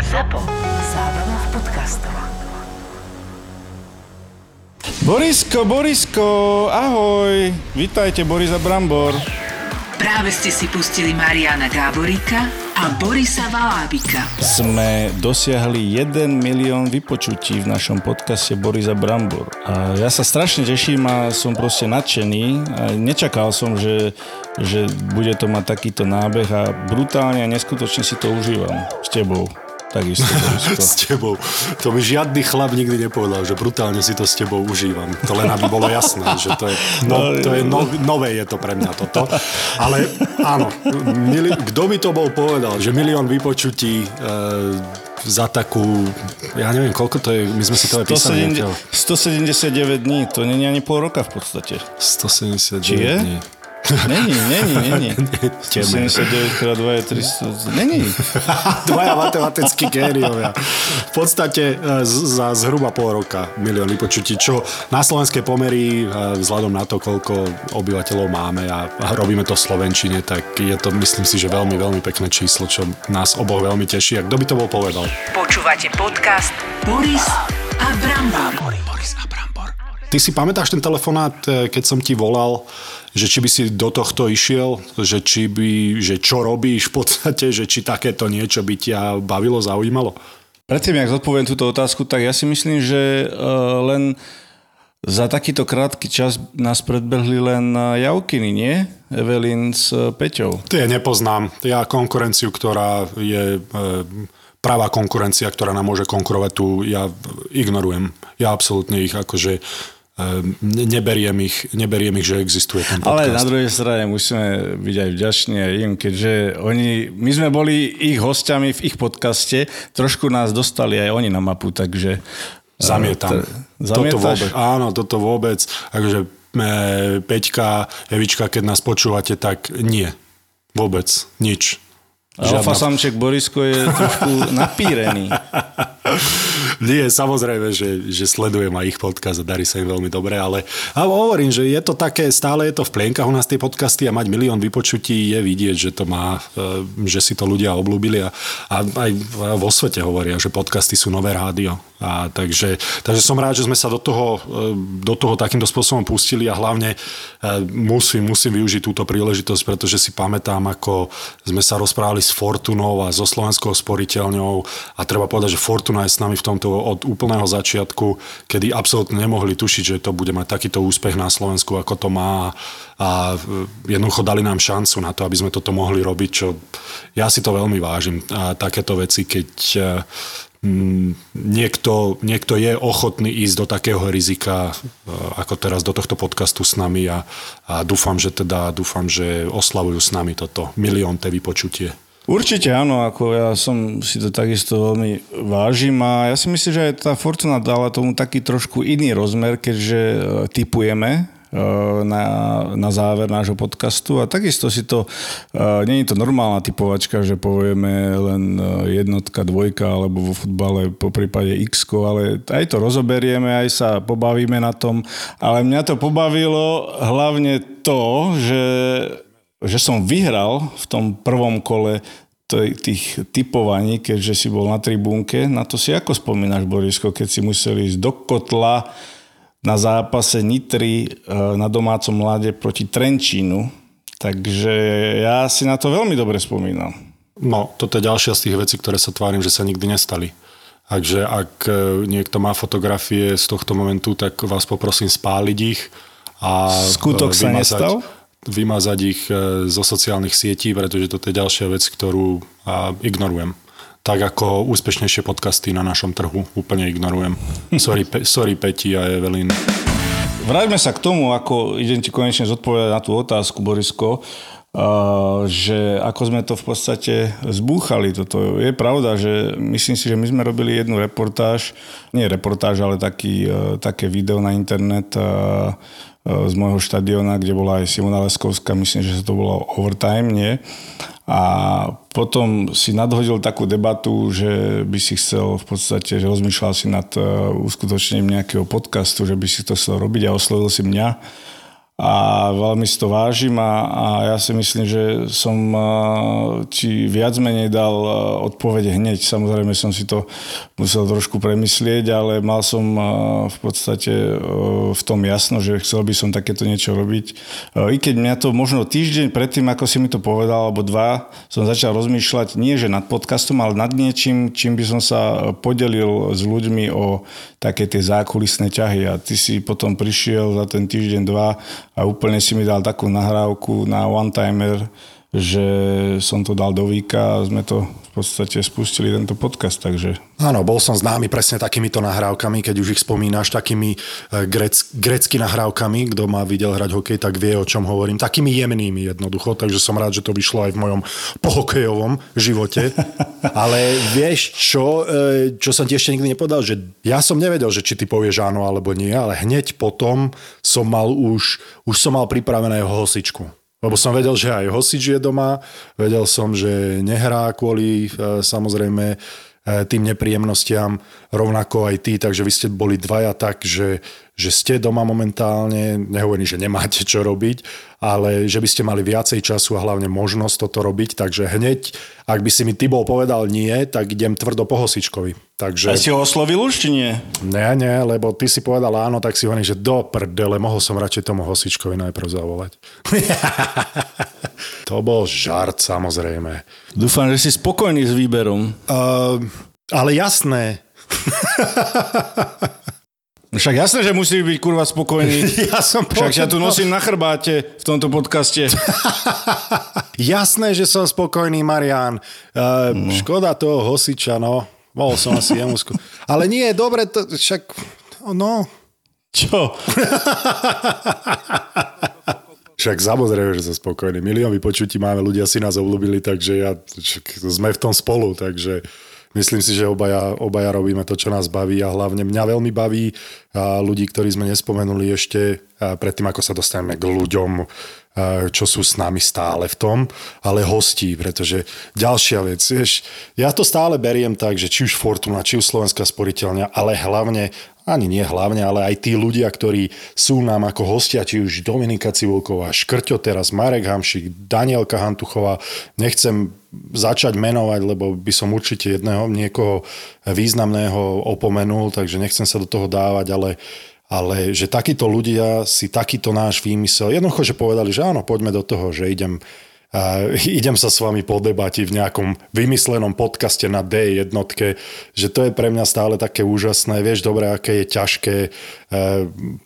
ZAPO. Zábrná v podcastov. Borisko, Borisko, ahoj. Vítajte, Boris a Brambor. Práve ste si pustili Mariana Gáboríka a Borisa Valábika. Sme dosiahli 1 milión vypočutí v našom podcaste Borisa Brambor. A ja sa strašne teším a som proste nadšený. A nečakal som, že, že bude to mať takýto nábeh a brutálne a neskutočne si to užívam s tebou. Takisto, s tebou. To mi žiadny chlap nikdy nepovedal, že brutálne si to s tebou užívam. To len aby bolo jasné, že to je, no, to je no, nové je to pre mňa toto. Ale áno, mili, kto mi to bol povedal, že milión vypočutí e, za takú, ja neviem, koľko to je, my sme si to aj písali. 179 dní, to nie je ani pol roka v podstate. 179 Či je? dní. Není, není, není. 79 krát 2 je 300. Není. Dvaja matematickí géniovia. V podstate e, za zhruba pol roka milión vypočutí, čo na slovenské pomery, e, vzhľadom na to, koľko obyvateľov máme a a robíme to v Slovenčine, tak je to, myslím si, že veľmi, veľmi pekné číslo, čo nás oboch veľmi teší. A kto by to bol povedal? Počúvate podcast Boris a Brambor. Ty si pamätáš ten telefonát, e, keď som ti volal, že či by si do tohto išiel, že, či by, že čo robíš v podstate, že či takéto niečo by ťa bavilo, zaujímalo? Predtým, jak zodpoviem túto otázku, tak ja si myslím, že uh, len za takýto krátky čas nás predbehli len uh, Javkiny, nie? Evelyn s uh, Peťou. Ja nepoznám. Ja konkurenciu, ktorá je e, pravá konkurencia, ktorá nám môže konkurovať tu, ja ignorujem. Ja absolútne ich akože e, neberiem ich, neberiem ich, že existuje ten podcast. Ale na druhej strane musíme byť aj vďační im, keďže oni, my sme boli ich hostiami v ich podcaste, trošku nás dostali aj oni na mapu, takže... Zamietam. Eh, Zamietaš? Toto vôbec, áno, toto vôbec. Akože e, Peťka, Evička, keď nás počúvate, tak nie. Vôbec. Nič. Alfa samček Borisko je trošku napírený. Nie, samozrejme, že, že sledujem aj ich podcast a darí sa im veľmi dobre, ale a hovorím, že je to také, stále je to v plienkach u nás tie podcasty a mať milión vypočutí je vidieť, že to má, e, že si to ľudia oblúbili a, a aj vo svete hovoria, že podcasty sú nové rádio. A takže, takže som rád, že sme sa do toho, e, do toho takýmto spôsobom pustili a hlavne e, musím, musím využiť túto príležitosť, pretože si pamätám, ako sme sa rozprávali s Fortunou a so Slovenskou sporiteľňou a treba povedať, že Fortuna je s nami v tomto od úplného začiatku, kedy absolútne nemohli tušiť, že to bude mať takýto úspech na Slovensku, ako to má a jednoducho dali nám šancu na to, aby sme toto mohli robiť, čo ja si to veľmi vážim. A takéto veci, keď mm, niekto, niekto je ochotný ísť do takého rizika, e, ako teraz do tohto podcastu s nami a, a dúfam, že teda dúfam, že oslavujú s nami toto miliónte vypočutie. Určite áno, ako ja som si to takisto veľmi vážim a ja si myslím, že aj tá Fortuna dala tomu taký trošku iný rozmer, keďže e, typujeme na, na záver nášho podcastu a takisto si to, uh, nie je to normálna typovačka, že povieme len e, jednotka, dvojka alebo vo futbale po prípade x ale aj to rozoberieme, aj sa pobavíme na tom, ale mňa to pobavilo hlavne to, že že som vyhral v tom prvom kole tých typovaní, keďže si bol na tribúnke. Na to si ako spomínaš, Borisko, keď si musel ísť do kotla na zápase Nitry e, na domácom mlade proti Trenčínu. Takže ja si na to veľmi dobre spomínam. No, toto je ďalšia z tých vecí, ktoré sa tvárim, že sa nikdy nestali. Takže ak e, niekto má fotografie z tohto momentu, tak vás poprosím spáliť ich. A Skutok e, sa nestal? Vymazať ich zo sociálnych sietí, pretože toto je ďalšia vec, ktorú ignorujem. Tak ako úspešnejšie podcasty na našom trhu úplne ignorujem. Sorry, Pe- sorry Peti a Evelyn. Vráťme sa k tomu, ako idem ti konečne zodpovedať na tú otázku, Borisko, že ako sme to v podstate zbúchali. Toto je pravda, že myslím si, že my sme robili jednu reportáž, nie reportáž, ale taký, uh, také video na internet uh, z môjho štadiona, kde bola aj Simona Leskovská, myslím, že to bolo overtime, nie? A potom si nadhodil takú debatu, že by si chcel v podstate, že rozmýšľal si nad uh, uskutočnením nejakého podcastu, že by si to chcel robiť a oslovil si mňa. A veľmi si to vážim a, a ja si myslím, že som ti viac menej dal odpovede hneď. Samozrejme som si to musel trošku premyslieť, ale mal som v podstate v tom jasno, že chcel by som takéto niečo robiť. I keď mňa to možno týždeň predtým, ako si mi to povedal, alebo dva, som začal rozmýšľať nie, že nad podcastom, ale nad niečím, čím by som sa podelil s ľuďmi o také tie zákulisné ťahy. A ty si potom prišiel za ten týždeň, dva a úplne si mi dal takú nahrávku na one-timer, že som to dal do víka a sme to v podstate spustili tento podcast, takže... Áno, bol som známy presne takýmito nahrávkami, keď už ich spomínaš, takými e, grec, grecky nahrávkami, kto ma videl hrať hokej, tak vie, o čom hovorím. Takými jemnými jednoducho, takže som rád, že to vyšlo aj v mojom pohokejovom živote. Ale vieš čo, e, čo som ti ešte nikdy nepovedal, že ja som nevedel, že či ty povieš áno alebo nie, ale hneď potom som mal už, už som mal pripravené jeho hosičku. Lebo som vedel, že aj hosič je doma, vedel som, že nehrá kvôli e, samozrejme e, tým nepríjemnostiam, rovnako aj ty, takže vy ste boli dvaja tak, že že ste doma momentálne, nehovorím, že nemáte čo robiť, ale že by ste mali viacej času a hlavne možnosť toto robiť, takže hneď, ak by si mi ty bol povedal nie, tak idem tvrdo po hosičkovi. Takže... A si ho oslovil už, či nie? Nie, nie, lebo ty si povedal áno, tak si hovorím, že do prdele, mohol som radšej tomu hosičkovi najprv zavolať. to bol žart, samozrejme. Dúfam, že si spokojný s výberom. Uh, ale jasné. Však jasné, že musí byť kurva spokojný. Ja som Však ja tu nosím na chrbáte v tomto podcaste. jasné, že som spokojný, Marian. Uh, no. Škoda toho hosiča, no. Mohol som asi jemu skú... Ale nie, dobre, to však... No. Čo? Však samozrejme, že som spokojný. Milión vypočutí máme, ľudia si nás obľúbili, takže ja, sme v tom spolu, takže Myslím si, že obaja, obaja robíme to, čo nás baví a hlavne mňa veľmi baví a ľudí, ktorí sme nespomenuli ešte predtým, ako sa dostaneme k ľuďom, čo sú s nami stále v tom, ale hostí, pretože ďalšia vec, vieš, ja to stále beriem tak, že či už Fortuna, či už Slovenská sporiteľňa, ale hlavne ani nie hlavne, ale aj tí ľudia, ktorí sú nám ako hostia, či už Dominika Civulková, Škrťo teraz, Marek Hamšik, Danielka Hantuchová, nechcem začať menovať, lebo by som určite jedného, niekoho významného opomenul, takže nechcem sa do toho dávať, ale ale že takíto ľudia si takýto náš výmysel, jednoducho, že povedali, že áno, poďme do toho, že idem a idem sa s vami podebatiť v nejakom vymyslenom podcaste na D jednotke, že to je pre mňa stále také úžasné. Vieš dobre, aké je ťažké e,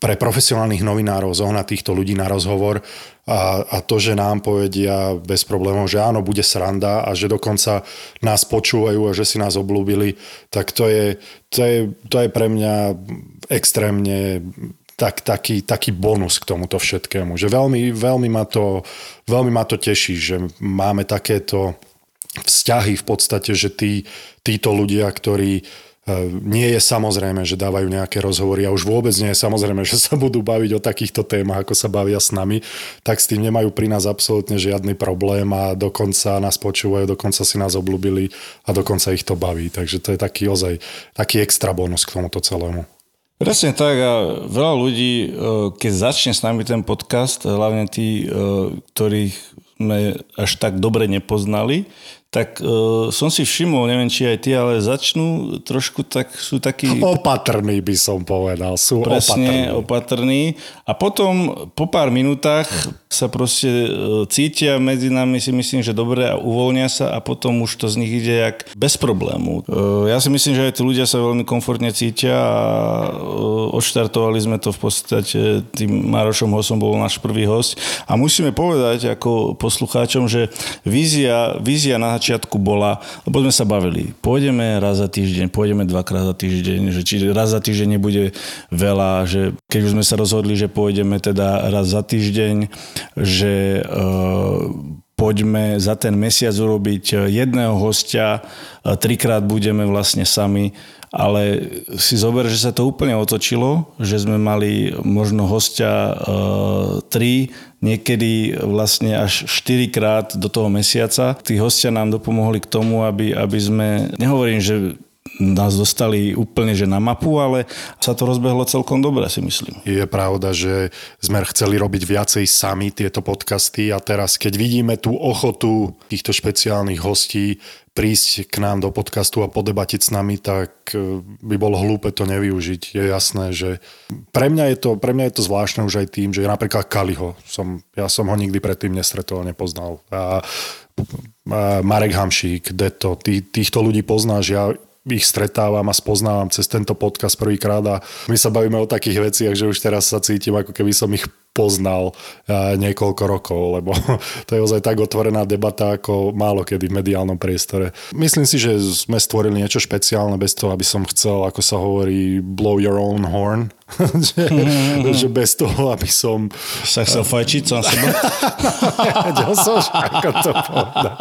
pre profesionálnych novinárov zohnať týchto ľudí na rozhovor a, a to, že nám povedia bez problémov, že áno, bude sranda a že dokonca nás počúvajú a že si nás oblúbili, tak to je, to je, to je pre mňa extrémne tak, taký, taký bonus k tomuto všetkému. Že veľmi, veľmi, ma to, veľmi ma to teší, že máme takéto vzťahy v podstate, že tí, títo ľudia, ktorí e, nie je samozrejme, že dávajú nejaké rozhovory a už vôbec nie je samozrejme, že sa budú baviť o takýchto témach, ako sa bavia s nami, tak s tým nemajú pri nás absolútne žiadny problém a dokonca nás počúvajú, dokonca si nás oblúbili a dokonca ich to baví. Takže to je taký ozaj taký extra bonus k tomuto celému. Presne tak a veľa ľudí, e, keď začne s nami ten podcast, hlavne tí, e, ktorých sme až tak dobre nepoznali, tak uh, som si všimol, neviem či aj ty, ale začnú trošku tak, sú takí... Opatrní by som povedal, sú presne, opatrní. opatrní. A potom po pár minútach sa proste uh, cítia medzi nami, si myslím, že dobre a uvoľnia sa a potom už to z nich ide jak bez problému. Uh, ja si myslím, že aj tí ľudia sa veľmi komfortne cítia a uh, odštartovali sme to v podstate tým Marošom Hosom bol náš prvý host a musíme povedať ako poslucháčom, že vízia, vízia na začiatku bola, lebo sme sa bavili, pôjdeme raz za týždeň, pôjdeme dvakrát za týždeň, že či raz za týždeň nebude veľa, že keď už sme sa rozhodli, že pôjdeme teda raz za týždeň, že uh, poďme za ten mesiac urobiť jedného hostia, trikrát budeme vlastne sami ale si zober, že sa to úplne otočilo, že sme mali možno hostia uh, tri, niekedy vlastne až 4 krát do toho mesiaca. Tí hostia nám dopomohli k tomu, aby, aby sme, nehovorím, že nás dostali úplne že na mapu, ale sa to rozbehlo celkom dobre, si myslím. Je pravda, že sme chceli robiť viacej sami tieto podcasty a teraz, keď vidíme tú ochotu týchto špeciálnych hostí prísť k nám do podcastu a podebatiť s nami, tak e, by bolo hlúpe to nevyužiť. Je jasné, že pre mňa je to, pre mňa je to zvláštne už aj tým, že napríklad Kaliho, som, ja som ho nikdy predtým nestretol, nepoznal. A, Marek Hamšík, Deto, tý, týchto ľudí poznáš, ja ich stretávam a spoznávam cez tento podcast prvýkrát a my sa bavíme o takých veciach, že už teraz sa cítim, ako keby som ich poznal niekoľko rokov, lebo to je ozaj tak otvorená debata ako málo kedy v mediálnom priestore. Myslím si, že sme stvorili niečo špeciálne bez toho, aby som chcel, ako sa hovorí, blow your own horn. že, mm-hmm. že bez toho, aby som... Sa chcel fajčiť sám seba? Nevedel som, ako to povedať.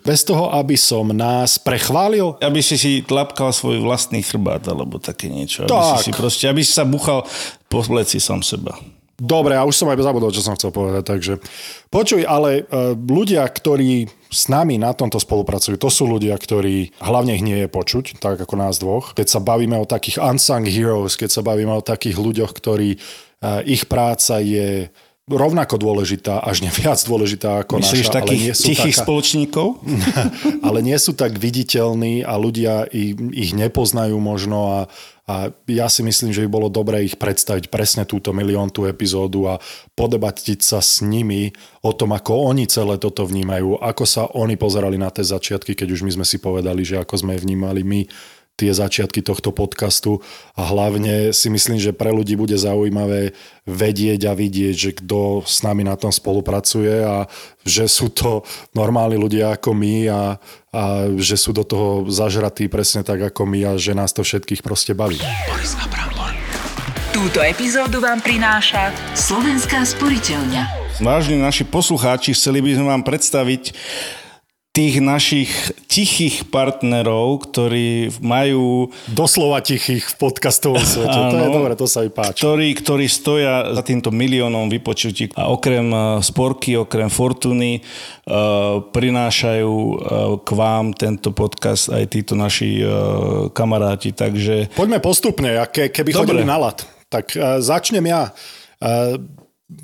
Bez toho, aby som nás prechválil. Aby si si tlapkal svoj vlastný chrbát, alebo také niečo. Aby Tak. si, si proste, aby si sa buchal po pleci sám seba. Dobre, a už som aj zabudol, čo som chcel povedať. Takže počuj, ale e, ľudia, ktorí s nami na tomto spolupracujú, to sú ľudia, ktorí hlavne ich nie je počuť, tak ako nás dvoch. Keď sa bavíme o takých unsung heroes, keď sa bavíme o takých ľuďoch, ktorí e, ich práca je rovnako dôležitá, až ne viac dôležitá ako Myslíš naša, ale takých nie sú tichých taká, spoločníkov? ale nie sú tak viditeľní a ľudia ich, ich nepoznajú možno a, a ja si myslím, že by bolo dobré ich predstaviť presne túto milióntú epizódu a podebatiť sa s nimi o tom, ako oni celé toto vnímajú, ako sa oni pozerali na tie začiatky, keď už my sme si povedali, že ako sme vnímali my tie začiatky tohto podcastu a hlavne si myslím, že pre ľudí bude zaujímavé vedieť a vidieť, že kto s nami na tom spolupracuje a že sú to normálni ľudia ako my a, a že sú do toho zažratí presne tak ako my a že nás to všetkých proste baví. Boris a Brambor. Túto epizódu vám prináša Slovenská sporiteľňa. Vážni naši poslucháči, chceli by sme vám predstaviť tých našich tichých partnerov, ktorí majú Doslova tichých v podcastovom svete. to je Áno. dobre, to sa mi páči. ktorí, ktorí stoja za týmto miliónom vypočutí a okrem eh, Sporky, okrem Fortuny eh, prinášajú eh, k vám tento podcast aj títo naši eh, kamaráti, takže Poďme postupne, aké, keby Dobre. chodili na lat. Tak uh, začnem ja.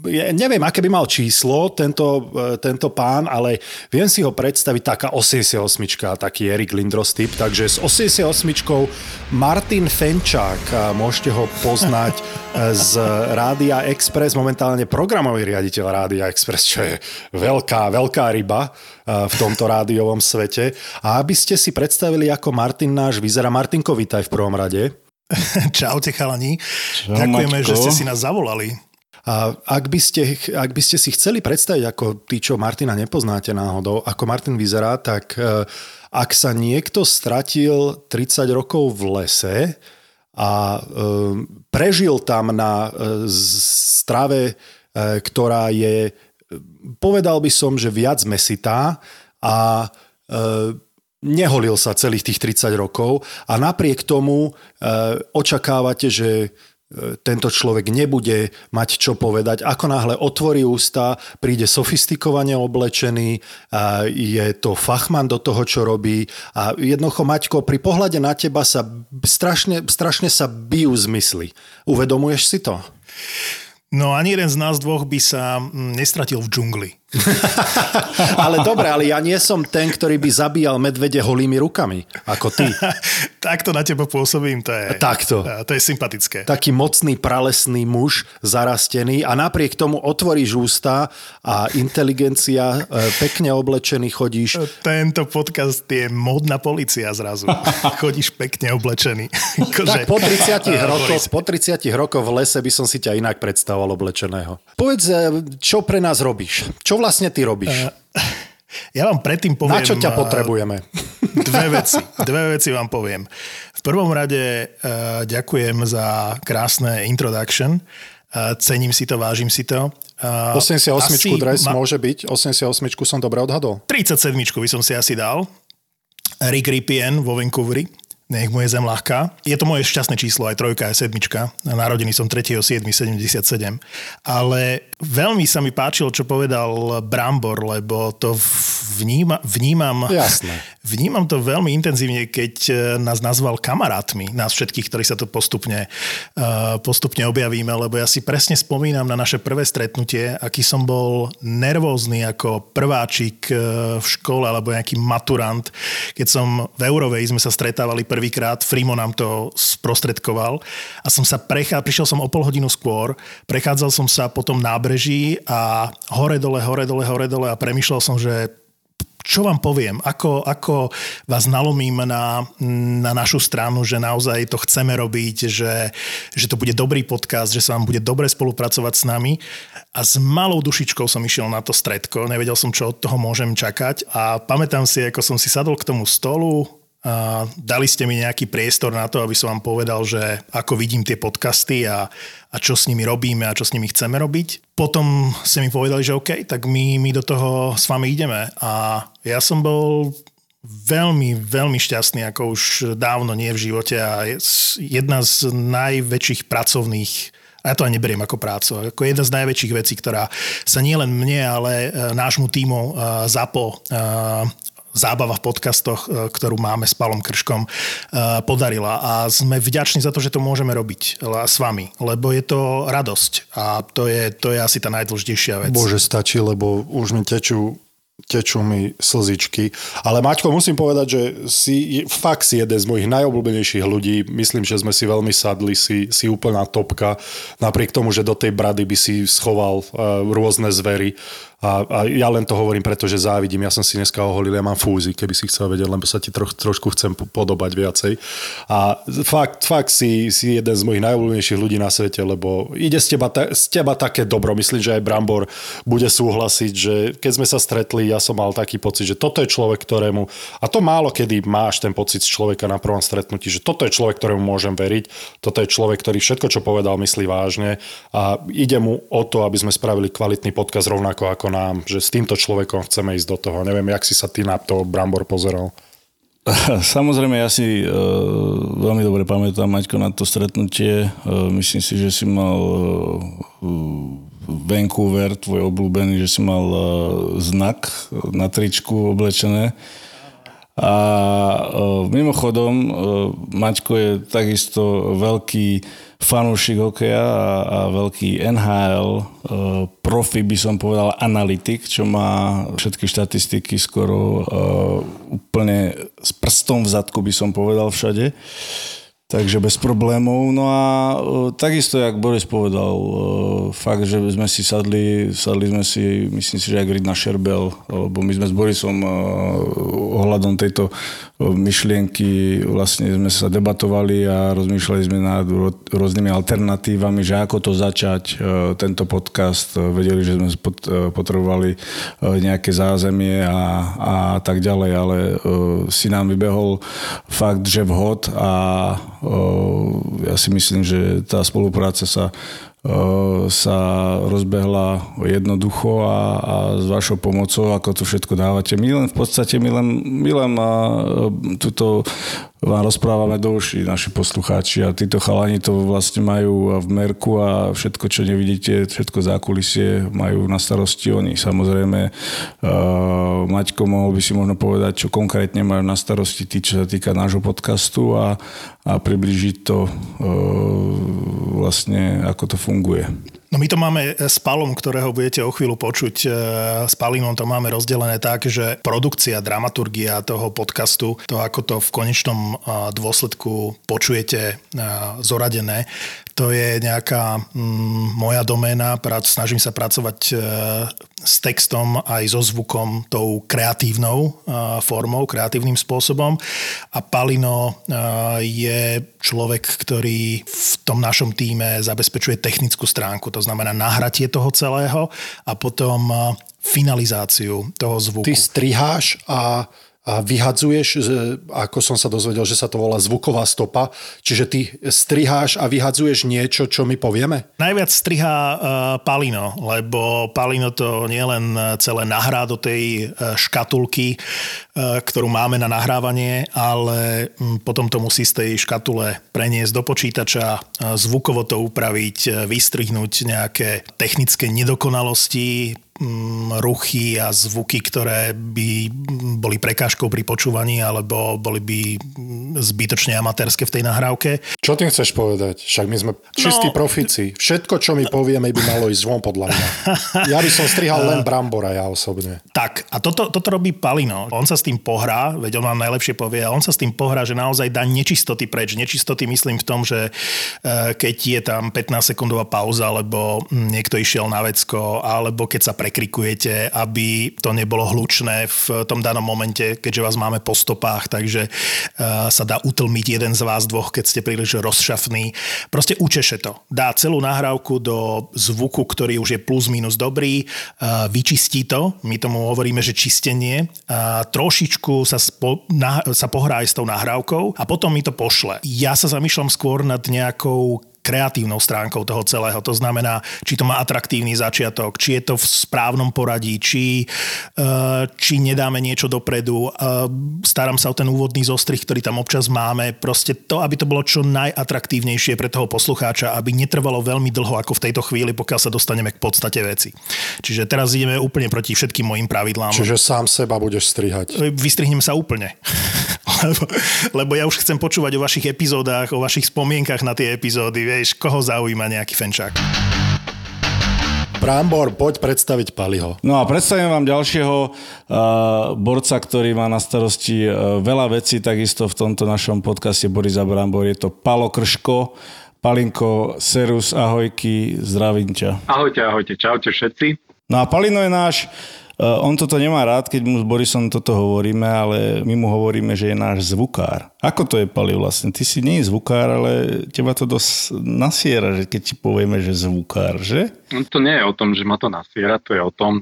Ja neviem, aké by mal číslo tento, uh, tento pán, ale viem si ho predstaviť taká 88, taký Erik Lindros typ, takže s 88 Martin Fenčák, a môžete ho poznať uh, z Rádia Express, momentálne programový riaditeľ Rádia Express, čo je veľká, veľká ryba uh, v tomto rádiovom svete. A aby ste si predstavili, ako Martin náš vyzerá, Martinko, vítaj v prvom rade. Čaute chalani. Ďakujeme, Maťko. že ste si nás zavolali. A ak by, ste, ak by ste si chceli predstaviť, ako tí, čo Martina nepoznáte náhodou, ako Martin vyzerá, tak e, ak sa niekto stratil 30 rokov v lese a e, prežil tam na e, strave, ktorá je, povedal by som, že viac mesitá a neholil sa celých tých 30 rokov a napriek tomu očakávate, že tento človek nebude mať čo povedať. Ako náhle otvorí ústa, príde sofistikovane oblečený, a je to fachman do toho, čo robí a jednoducho, Maťko, pri pohľade na teba sa strašne, strašne sa bijú zmysly. Uvedomuješ si to? No ani jeden z nás dvoch by sa mm, nestratil v džungli. ale dobre, ale ja nie som ten, ktorý by zabíjal medvede holými rukami, ako ty. Takto na teba pôsobím, to je, Takto. to je sympatické. taký mocný pralesný muž, zarastený a napriek tomu otvoríš ústa a inteligencia, e, pekne oblečený chodíš. Tento podcast je módna policia zrazu. Chodíš pekne oblečený. Tak Akože- po 30, Á, rokoch, po 30 rokoch v lese by som si ťa inak predstavoval oblečeného. Povedz, e, čo pre nás robíš? Čo vlastne ty robíš? Ja vám predtým poviem... Na čo ťa á, potrebujeme? Dve veci. Dve veci vám poviem. V prvom rade uh, ďakujem za krásne introduction. Cením si to, vážim si to. Uh, 88 dres ma- môže byť? 88 som dobre odhadol? 37 by som si asi dal. Rick Ripien vo Vancouveri. Nech mu je zem ľahká. Je to moje šťastné číslo, aj trojka, aj sedmička. Narodený som 3.7.77. Ale veľmi sa mi páčilo, čo povedal Brambor, lebo to vníma, vnímam, Jasné. vnímam to veľmi intenzívne, keď e, nás nazval kamarátmi, nás všetkých, ktorí sa to postupne, uh, postupne objavíme, lebo ja si presne spomínam na naše prvé stretnutie, aký som bol nervózny ako prváčik e, v škole alebo nejaký maturant, keď som v Eurovej sme sa stretávali prvý prvýkrát, Frimo nám to sprostredkoval a som sa prechádzal, prišiel som o pol hodinu skôr, prechádzal som sa po tom nábreží a hore dole, hore dole, hore dole a premyšľal som, že čo vám poviem, ako, ako vás nalomím na, na našu stranu, že naozaj to chceme robiť, že, že to bude dobrý podcast, že sa vám bude dobre spolupracovať s nami. A s malou dušičkou som išiel na to stredko, nevedel som, čo od toho môžem čakať a pamätám si, ako som si sadol k tomu stolu, dali ste mi nejaký priestor na to, aby som vám povedal, že ako vidím tie podcasty a, a čo s nimi robíme a čo s nimi chceme robiť. Potom ste mi povedali, že OK, tak my, my do toho s vami ideme. A ja som bol veľmi, veľmi šťastný, ako už dávno nie v živote a jedna z najväčších pracovných a ja to aj neberiem ako prácu, ako jedna z najväčších vecí, ktorá sa nielen mne, ale e, nášmu týmu e, ZAPO e, zábava v podcastoch, e, ktorú máme s Palom Krškom, e, podarila. A sme vďační za to, že to môžeme robiť s vami, lebo je to radosť a to je, to je asi tá najdôležitejšia vec. Bože, stačí, lebo už mi tečú tečú mi slzičky. Ale Maťko, musím povedať, že si fakt si jeden z mojich najobľúbenejších ľudí. Myslím, že sme si veľmi sadli, si, si úplná topka. Napriek tomu, že do tej brady by si schoval uh, rôzne zvery. A, a ja len to hovorím, pretože závidím. Ja som si dneska oholil, ja mám fúzi, keby si chcel vedieť, lebo sa ti troch, trošku chcem podobať viacej. A fakt, fakt si, si jeden z mojich najobľúbenejších ľudí na svete, lebo ide z teba, z teba také dobro. Myslím, že aj Brambor bude súhlasiť, že keď sme sa stretli, ja som mal taký pocit, že toto je človek, ktorému... A to málo kedy máš ten pocit z človeka na prvom stretnutí, že toto je človek, ktorému môžem veriť. Toto je človek, ktorý všetko, čo povedal, myslí vážne. A ide mu o to, aby sme spravili kvalitný podcast rovnako ako nám, že s týmto človekom chceme ísť do toho. Neviem, jak si sa ty na to Brambor pozeral. Samozrejme, ja si uh, veľmi dobre pamätám, Maťko, na to stretnutie. Uh, myslím si, že si mal uh, Vancouver, tvoj obľúbený, že si mal uh, znak na tričku oblečené. A uh, mimochodom, uh, Maťko je takisto veľký fanúšik hokeja a, a veľký NHL e, profi by som povedal analytik, čo má všetky štatistiky skoro e, úplne s prstom v zadku by som povedal všade. Takže bez problémov. No a uh, takisto, jak Boris povedal, uh, fakt, že sme si sadli, sadli sme si, myslím si, že aj na Šerbel, lebo my sme s Borisom uh, ohľadom tejto myšlienky vlastne sme sa debatovali a rozmýšľali sme nad rôznymi alternatívami, že ako to začať, tento podcast. Vedeli, že sme potrebovali nejaké zázemie a, a tak ďalej, ale si nám vybehol fakt, že vhod a ja si myslím, že tá spolupráca sa sa rozbehla jednoducho a, a s vašou pomocou, ako to všetko dávate. My len v podstate, my len, my len túto vám rozprávame do uší naši poslucháči a títo chalani to vlastne majú v merku a všetko, čo nevidíte, všetko zákulisie majú na starosti oni. Samozrejme, uh, Maťko mohol by si možno povedať, čo konkrétne majú na starosti tí, čo sa týka nášho podcastu a, a približiť to uh, vlastne, ako to funguje. No my to máme s Palom, ktorého budete o chvíľu počuť. E, s Palinom to máme rozdelené tak, že produkcia, dramaturgia toho podcastu, to ako to v konečnom e, dôsledku počujete e, zoradené, to je nejaká mm, moja doména, snažím sa pracovať e, s textom aj so zvukom tou kreatívnou e, formou, kreatívnym spôsobom a Palino e, je človek, ktorý v tom našom týme zabezpečuje technickú stránku, to znamená nahratie toho celého a potom finalizáciu toho zvuku. Ty striháš a a vyhadzuješ, ako som sa dozvedel, že sa to volá zvuková stopa, čiže ty striháš a vyhadzuješ niečo, čo my povieme? Najviac strihá uh, Palino, lebo Palino to nielen celé nahrá do tej uh, škatulky, uh, ktorú máme na nahrávanie, ale um, potom to musí z tej škatule preniesť do počítača, uh, zvukovo to upraviť, vystrihnúť nejaké technické nedokonalosti, ruchy a zvuky, ktoré by boli prekážkou pri počúvaní alebo boli by zbytočne amatérske v tej nahrávke. Čo tým chceš povedať? Však my sme čistí no, profici. Všetko, čo my povieme, by malo ísť zvon podľa mňa. Ja by som strihal len brambora, ja osobne. Tak, a toto, toto robí Palino. On sa s tým pohrá, veď on vám najlepšie povie, a on sa s tým pohrá, že naozaj dá nečistoty preč. Nečistoty myslím v tom, že e, keď je tam 15 sekundová pauza, alebo niekto išiel na vecko, alebo keď sa pre prekrikujete, aby to nebolo hlučné v tom danom momente, keďže vás máme po stopách, takže uh, sa dá utlmiť jeden z vás dvoch, keď ste príliš rozšafní. Proste učeše to. Dá celú nahrávku do zvuku, ktorý už je plus minus dobrý, uh, vyčistí to, my tomu hovoríme, že čistenie, trošičku sa, spo, na, sa pohrá aj s tou nahrávkou a potom mi to pošle. Ja sa zamýšľam skôr nad nejakou kreatívnou stránkou toho celého. To znamená, či to má atraktívny začiatok, či je to v správnom poradí, či, uh, či nedáme niečo dopredu. Uh, starám sa o ten úvodný zostrih, ktorý tam občas máme. Proste to, aby to bolo čo najatraktívnejšie pre toho poslucháča, aby netrvalo veľmi dlho ako v tejto chvíli, pokiaľ sa dostaneme k podstate veci. Čiže teraz ideme úplne proti všetkým mojim pravidlám. Čiže sám seba budeš strihať. Vystrihnem sa úplne. lebo, lebo ja už chcem počúvať o vašich epizódach, o vašich spomienkach na tie epizódy vieš, koho zaujíma nejaký fenčák. Brambor, poď predstaviť Paliho. No a predstavím vám ďalšieho uh, borca, ktorý má na starosti uh, veľa vecí, takisto v tomto našom podcaste Borisa Brambor. Je to Palo Krško. Palinko, Serus, ahojky, zdravím ťa. Ahojte, ahojte, čaute všetci. No a Palino je náš on toto nemá rád, keď mu s Borisom toto hovoríme, ale my mu hovoríme, že je náš zvukár. Ako to je, Pali, vlastne? Ty si nie zvukár, ale teba to dosť nasiera, že keď ti povieme, že zvukár, že? No to nie je o tom, že ma to nasiera, to je o tom,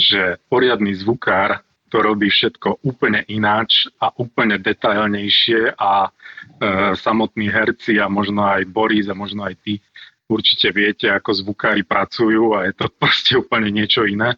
že poriadny zvukár to robí všetko úplne ináč a úplne detailnejšie a e, samotní herci a možno aj Boris a možno aj ty určite viete, ako zvukári pracujú a je to proste úplne niečo iné.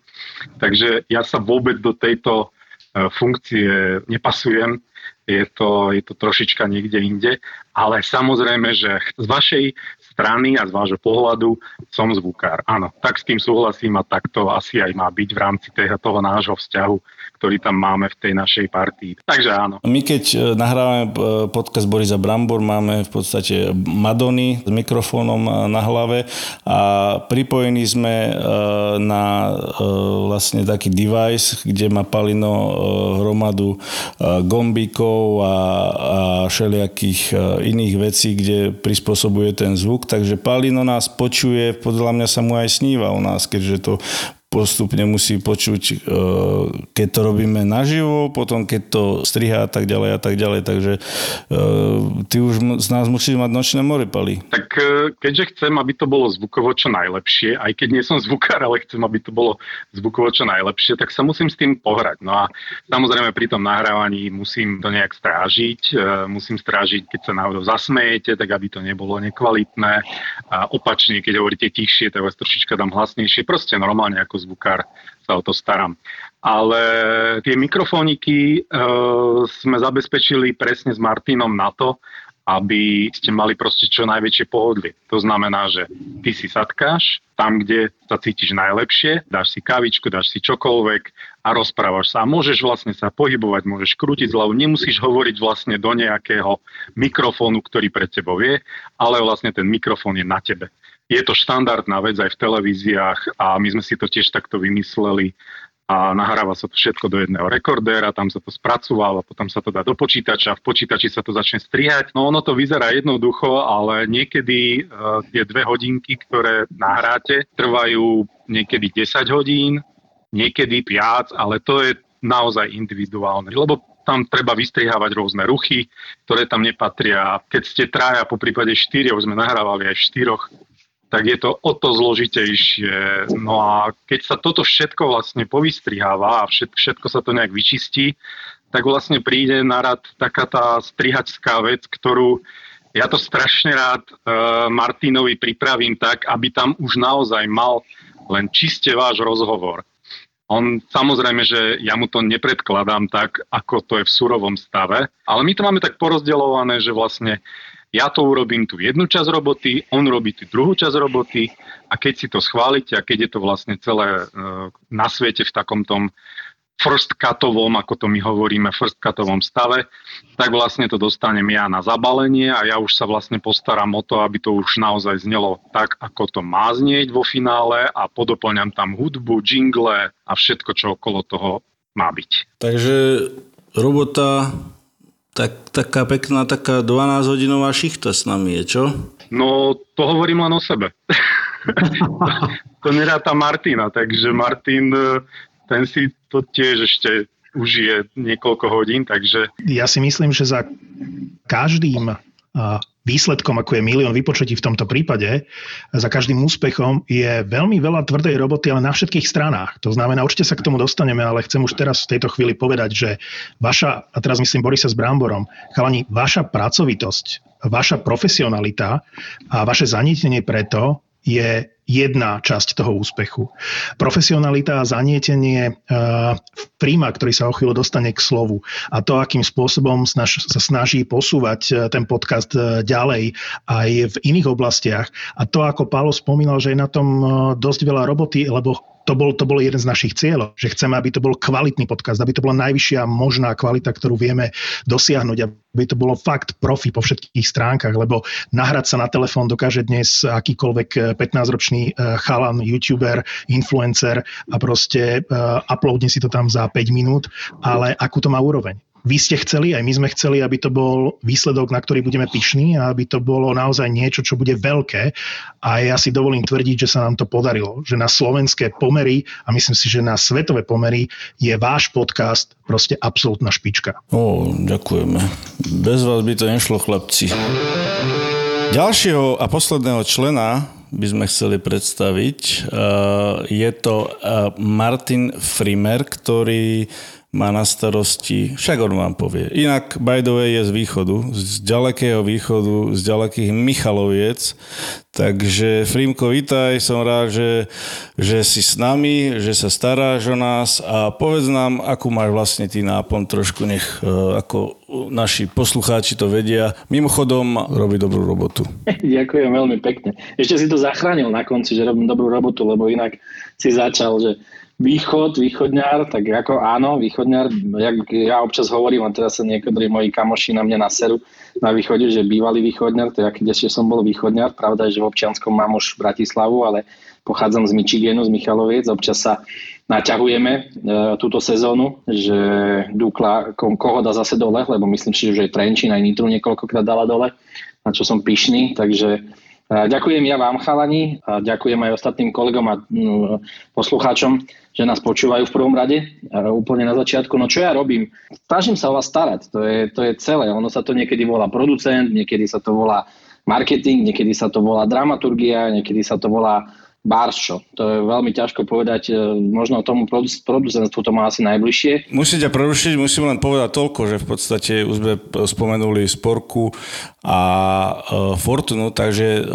Takže ja sa vôbec do tejto e, funkcie nepasujem, je to, je to trošička niekde inde, ale samozrejme, že z vašej strany a z vášho pohľadu som zvukár. Áno, tak s tým súhlasím a tak to asi aj má byť v rámci toho nášho vzťahu ktorý tam máme v tej našej partii. Takže áno. My keď e, nahrávame e, podcast Borisa Brambor, máme v podstate Madony s mikrofónom e, na hlave a pripojení sme na vlastne taký device, kde má Palino hromadu gombíkov a, a všelijakých iných vecí, kde prispôsobuje ten zvuk, takže Palino nás počuje, podľa mňa sa mu aj sníva u nás, keďže to postupne musí počuť, e, keď to robíme naživo, potom keď to striha a tak ďalej a tak ďalej. Takže e, ty už z nás musíš mať nočné more, Pali. Tak e, keďže chcem, aby to bolo zvukovo čo najlepšie, aj keď nie som zvukár, ale chcem, aby to bolo zvukovo čo najlepšie, tak sa musím s tým pohrať. No a samozrejme pri tom nahrávaní musím to nejak strážiť. Musím strážiť, keď sa náhodou zasmejete, tak aby to nebolo nekvalitné. A opačne, keď hovoríte tichšie, tak vás trošička dám hlasnejšie. Proste normálne ako zvukár sa o to starám. Ale tie mikrofóniky e, sme zabezpečili presne s Martinom na to, aby ste mali proste čo najväčšie pohodlie. To znamená, že ty si satkáš tam, kde sa cítiš najlepšie, dáš si kavičku, dáš si čokoľvek a rozprávaš sa. Môžeš vlastne sa pohybovať, môžeš krútiť hlavu, nemusíš hovoriť vlastne do nejakého mikrofónu, ktorý pre tebou je, ale vlastne ten mikrofón je na tebe. Je to štandardná vec aj v televíziách a my sme si to tiež takto vymysleli a nahráva sa to všetko do jedného rekordéra, tam sa to spracúva a potom sa to dá do počítača, v počítači sa to začne strihať. No ono to vyzerá jednoducho, ale niekedy uh, tie dve hodinky, ktoré nahráte, trvajú niekedy 10 hodín, niekedy viac, ale to je naozaj individuálne, lebo tam treba vystrihávať rôzne ruchy, ktoré tam nepatria. Keď ste traja, po prípade štyri, už sme nahrávali aj štyroch, tak je to o to zložitejšie. No a keď sa toto všetko vlastne povystriháva a všetko, sa to nejak vyčistí, tak vlastne príde na rad taká tá strihačská vec, ktorú ja to strašne rád uh, Martinovi pripravím tak, aby tam už naozaj mal len čiste váš rozhovor. On samozrejme, že ja mu to nepredkladám tak, ako to je v surovom stave, ale my to máme tak porozdeľované, že vlastne ja to urobím tú jednu časť roboty, on robí tú druhú časť roboty a keď si to schválite a keď je to vlastne celé uh, na svete v takom tom first cutovom, ako to my hovoríme, first cutovom stave, tak vlastne to dostanem ja na zabalenie a ja už sa vlastne postaram o to, aby to už naozaj znelo tak, ako to má znieť vo finále a podoplňam tam hudbu, jingle a všetko, čo okolo toho má byť. Takže robota, tak, taká pekná, taká 12-hodinová šichta s nami je, čo? No, to hovorím len o sebe. to neráta Martina, takže Martin ten si to tiež ešte užije niekoľko hodín, takže... Ja si myslím, že za každým výsledkom, ako je milión vypočutí v tomto prípade, za každým úspechom je veľmi veľa tvrdej roboty, ale na všetkých stranách. To znamená, určite sa k tomu dostaneme, ale chcem už teraz v tejto chvíli povedať, že vaša, a teraz myslím Borisa s Bramborom, chalani, vaša pracovitosť, vaša profesionalita a vaše zanítenie preto je jedna časť toho úspechu. Profesionalita a zanietenie uh, príjma, ktorý sa o chvíľu dostane k slovu a to, akým spôsobom snaž, sa snaží posúvať uh, ten podcast uh, ďalej aj v iných oblastiach a to, ako Pálo spomínal, že je na tom dosť veľa roboty, lebo to bol, to bol jeden z našich cieľov, že chceme, aby to bol kvalitný podcast, aby to bola najvyššia možná kvalita, ktorú vieme dosiahnuť, aby to bolo fakt profi po všetkých stránkach, lebo nahrať sa na telefón dokáže dnes akýkoľvek 15-ročný eh, chalan, youtuber, influencer a proste uh, uploadne si to tam za 5 minút, ale akú to má úroveň vy ste chceli, aj my sme chceli, aby to bol výsledok, na ktorý budeme pyšní a aby to bolo naozaj niečo, čo bude veľké. A ja si dovolím tvrdiť, že sa nám to podarilo. Že na slovenské pomery a myslím si, že na svetové pomery je váš podcast proste absolútna špička. O, ďakujeme. Bez vás by to nešlo, chlapci. Ďalšieho a posledného člena by sme chceli predstaviť. Je to Martin Frimer, ktorý má na starosti, však on vám povie. Inak, by the way, je z východu, z ďalekého východu, z ďalekých Michaloviec. Takže, Frímko, vítaj, som rád, že, že si s nami, že sa staráš o nás a povedz nám, akú máš vlastne ty náplň, trošku nech e, ako naši poslucháči to vedia. Mimochodom, robí dobrú robotu. Ďakujem veľmi pekne. Ešte si to zachránil na konci, že robím dobrú robotu, lebo inak si začal, že Východ, východňar, tak ako áno, východňar, jak ja občas hovorím, a teraz sa niektorí moji kamoši na mňa naseru na východe, že bývalý východňar, to ja keď ešte som bol východňar, pravda je, že v občianskom mám už Bratislavu, ale pochádzam z Michiganu, z Michaloviec, občas sa naťahujeme e, túto sezónu, že Dukla koho dá zase dole, lebo myslím si, že Trenčín, aj Nitru niekoľkokrát dala dole, na čo som pyšný, takže Ďakujem ja vám, chalani, a ďakujem aj ostatným kolegom a mm, poslucháčom, že nás počúvajú v prvom rade, úplne na začiatku. No čo ja robím? Snažím sa o vás starať, to je, to je celé. Ono sa to niekedy volá producent, niekedy sa to volá marketing, niekedy sa to volá dramaturgia, niekedy sa to volá Baršo. To je veľmi ťažko povedať, e, možno tomu producentstvu to má asi najbližšie. Musím ťa prerušiť, musím len povedať toľko, že v podstate už sme spomenuli Sporku a uh, Fortunu, takže uh,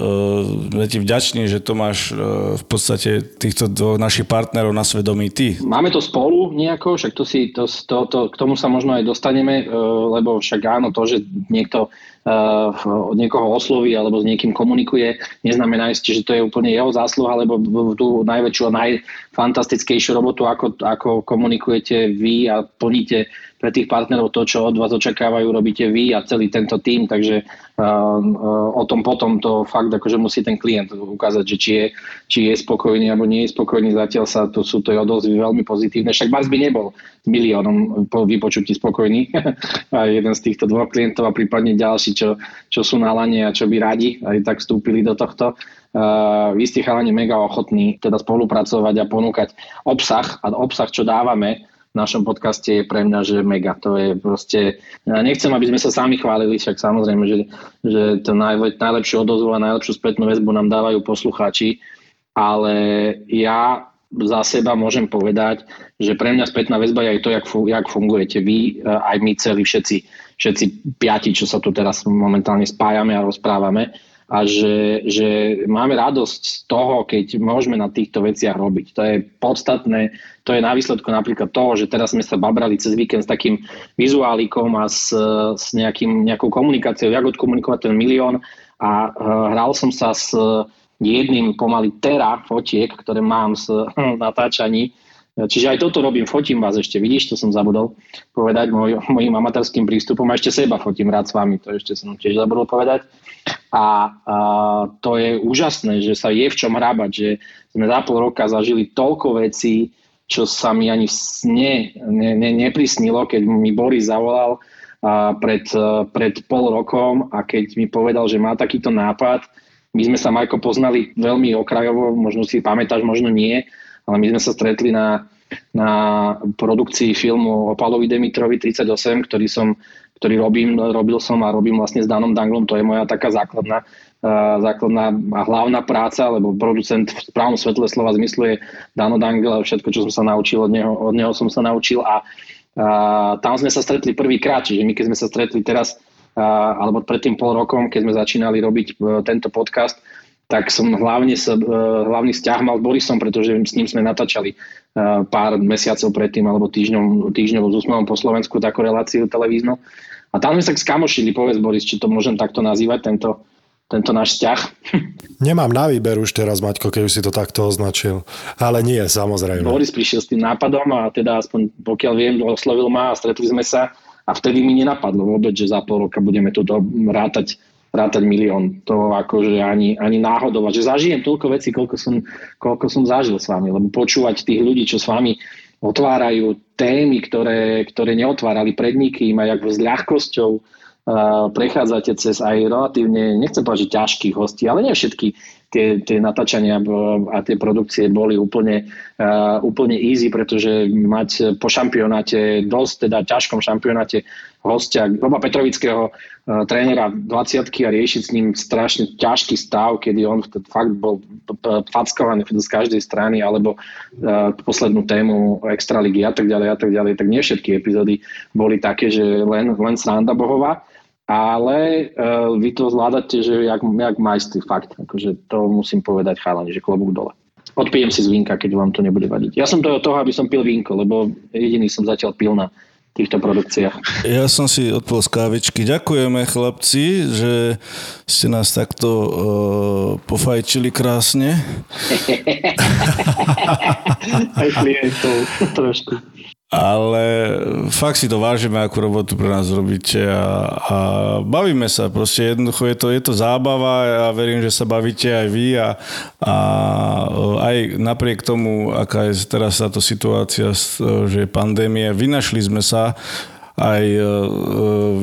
sme ti vďační, že to máš v podstate týchto dvoch našich partnerov na svedomí ty. Máme to spolu nejako, však to si, to, to, to, k tomu sa možno aj dostaneme, lebo však áno, to, že niekto od niekoho osloví alebo s niekým komunikuje, neznamená ešte, že to je úplne jeho zásluha, lebo tú najväčšiu a najfantastickejšiu robotu, ako, ako komunikujete vy a plníte pre tých partnerov to, čo od vás očakávajú, robíte vy a celý tento tým, takže uh, uh, o tom potom to fakt akože musí ten klient ukázať, že či je, či je spokojný alebo nie je spokojný, zatiaľ sa to sú to odozvy veľmi pozitívne, však Mars by nebol s miliónom po vypočutí spokojný. A jeden z týchto dvoch klientov a prípadne ďalší, čo, čo sú na lane a čo by radi aj tak vstúpili do tohto. Uh, vy ste chalani mega ochotní teda spolupracovať a ponúkať obsah a obsah, čo dávame, v našom podcaste je pre mňa, že mega. To je proste, ja nechcem, aby sme sa sami chválili, však samozrejme, že, že to najle, najlepšiu odozvu a najlepšiu spätnú väzbu nám dávajú poslucháči, ale ja za seba môžem povedať, že pre mňa spätná väzba je aj to, jak, jak fungujete vy, aj my celí všetci, všetci piati, čo sa tu teraz momentálne spájame a rozprávame a že, že máme radosť z toho, keď môžeme na týchto veciach robiť. To je podstatné, to je na výsledku napríklad toho, že teraz sme sa babrali cez víkend s takým vizuálikom a s, s nejakým, nejakou komunikáciou, jak odkomunikovať ten milión a uh, hral som sa s jedným pomaly tera fotiek, ktoré mám z natáčaní, Čiže aj toto robím, fotím vás ešte, vidíš, to som zabudol povedať môj, môjim amatérským prístupom a ešte seba fotím rád s vami, to ešte som tiež zabudol povedať. A, a to je úžasné, že sa je v čom hrábať, že sme za pol roka zažili toľko vecí, čo sa mi ani v sne ne, ne, neprisnilo, keď mi Boris zavolal a pred, pred pol rokom a keď mi povedal, že má takýto nápad, my sme sa, Majko, poznali veľmi okrajovo, možno si pamätáš, možno nie, ale my sme sa stretli na, na produkcii filmu o Palovi Demitrovi 38, ktorý som ktorý robím, robil som a robím vlastne s Danom Danglom, to je moja taká základná, základná a hlavná práca, lebo producent v správnom svetle slova zmyslu je Dano Dangl a všetko, čo som sa naučil od neho, od neho som sa naučil. A uh, tam sme sa stretli prvýkrát, čiže my keď sme sa stretli teraz, uh, alebo predtým pol rokom, keď sme začínali robiť uh, tento podcast, tak som hlavne sa, e, hlavný vzťah mal s Borisom, pretože s ním sme natáčali e, pár mesiacov predtým alebo týždňov, týždňov s úsmevom po Slovensku takú reláciu televíznu. A tam sme sa skamošili, povedz Boris, či to môžem takto nazývať, tento, tento náš vzťah. Nemám na výber už teraz, Maťko, keď už si to takto označil. Ale nie, samozrejme. Boris prišiel s tým nápadom a teda aspoň pokiaľ viem, oslovil ma a stretli sme sa a vtedy mi nenapadlo vôbec, že za pol roka budeme tu rátať rátať milión. To akože ani, ani náhodou. A že zažijem toľko vecí, koľko som, koľko som zažil s vami. Lebo počúvať tých ľudí, čo s vami otvárajú témy, ktoré, ktoré neotvárali pred nikým a jak s ľahkosťou uh, prechádzate cez aj relatívne, nechcem povedať, že ťažkých hostí, ale nie všetky tie, tie natáčania a tie produkcie boli úplne, úplne easy, pretože mať po šampionáte, dosť teda ťažkom šampionáte hostia Roba Petrovického, uh, trénera 20 a riešiť s ním strašne ťažký stav, kedy on fakt bol fackovaný z každej strany, alebo uh, poslednú tému extraligy a tak ďalej a tak ďalej, tak nie všetky epizódy boli také, že len, len sranda bohová ale uh, vy to zvládate, že jak, jak majstri, fakt. Akože to musím povedať chalani, že klobúk dole. Odpijem si z vínka, keď vám to nebude vadiť. Ja som to od toho, aby som pil vínko, lebo jediný som zatiaľ pil na týchto produkciách. Ja som si odpol z kávičky. Ďakujeme chlapci, že ste nás takto uh, pofajčili krásne. Aj klientov trošku ale fakt si to vážime, akú robotu pre nás robíte a, a bavíme sa, proste jednoducho je to, je to zábava a ja verím, že sa bavíte aj vy a, a aj napriek tomu, aká je teraz táto situácia, že je pandémia, vynašli sme sa aj e, e,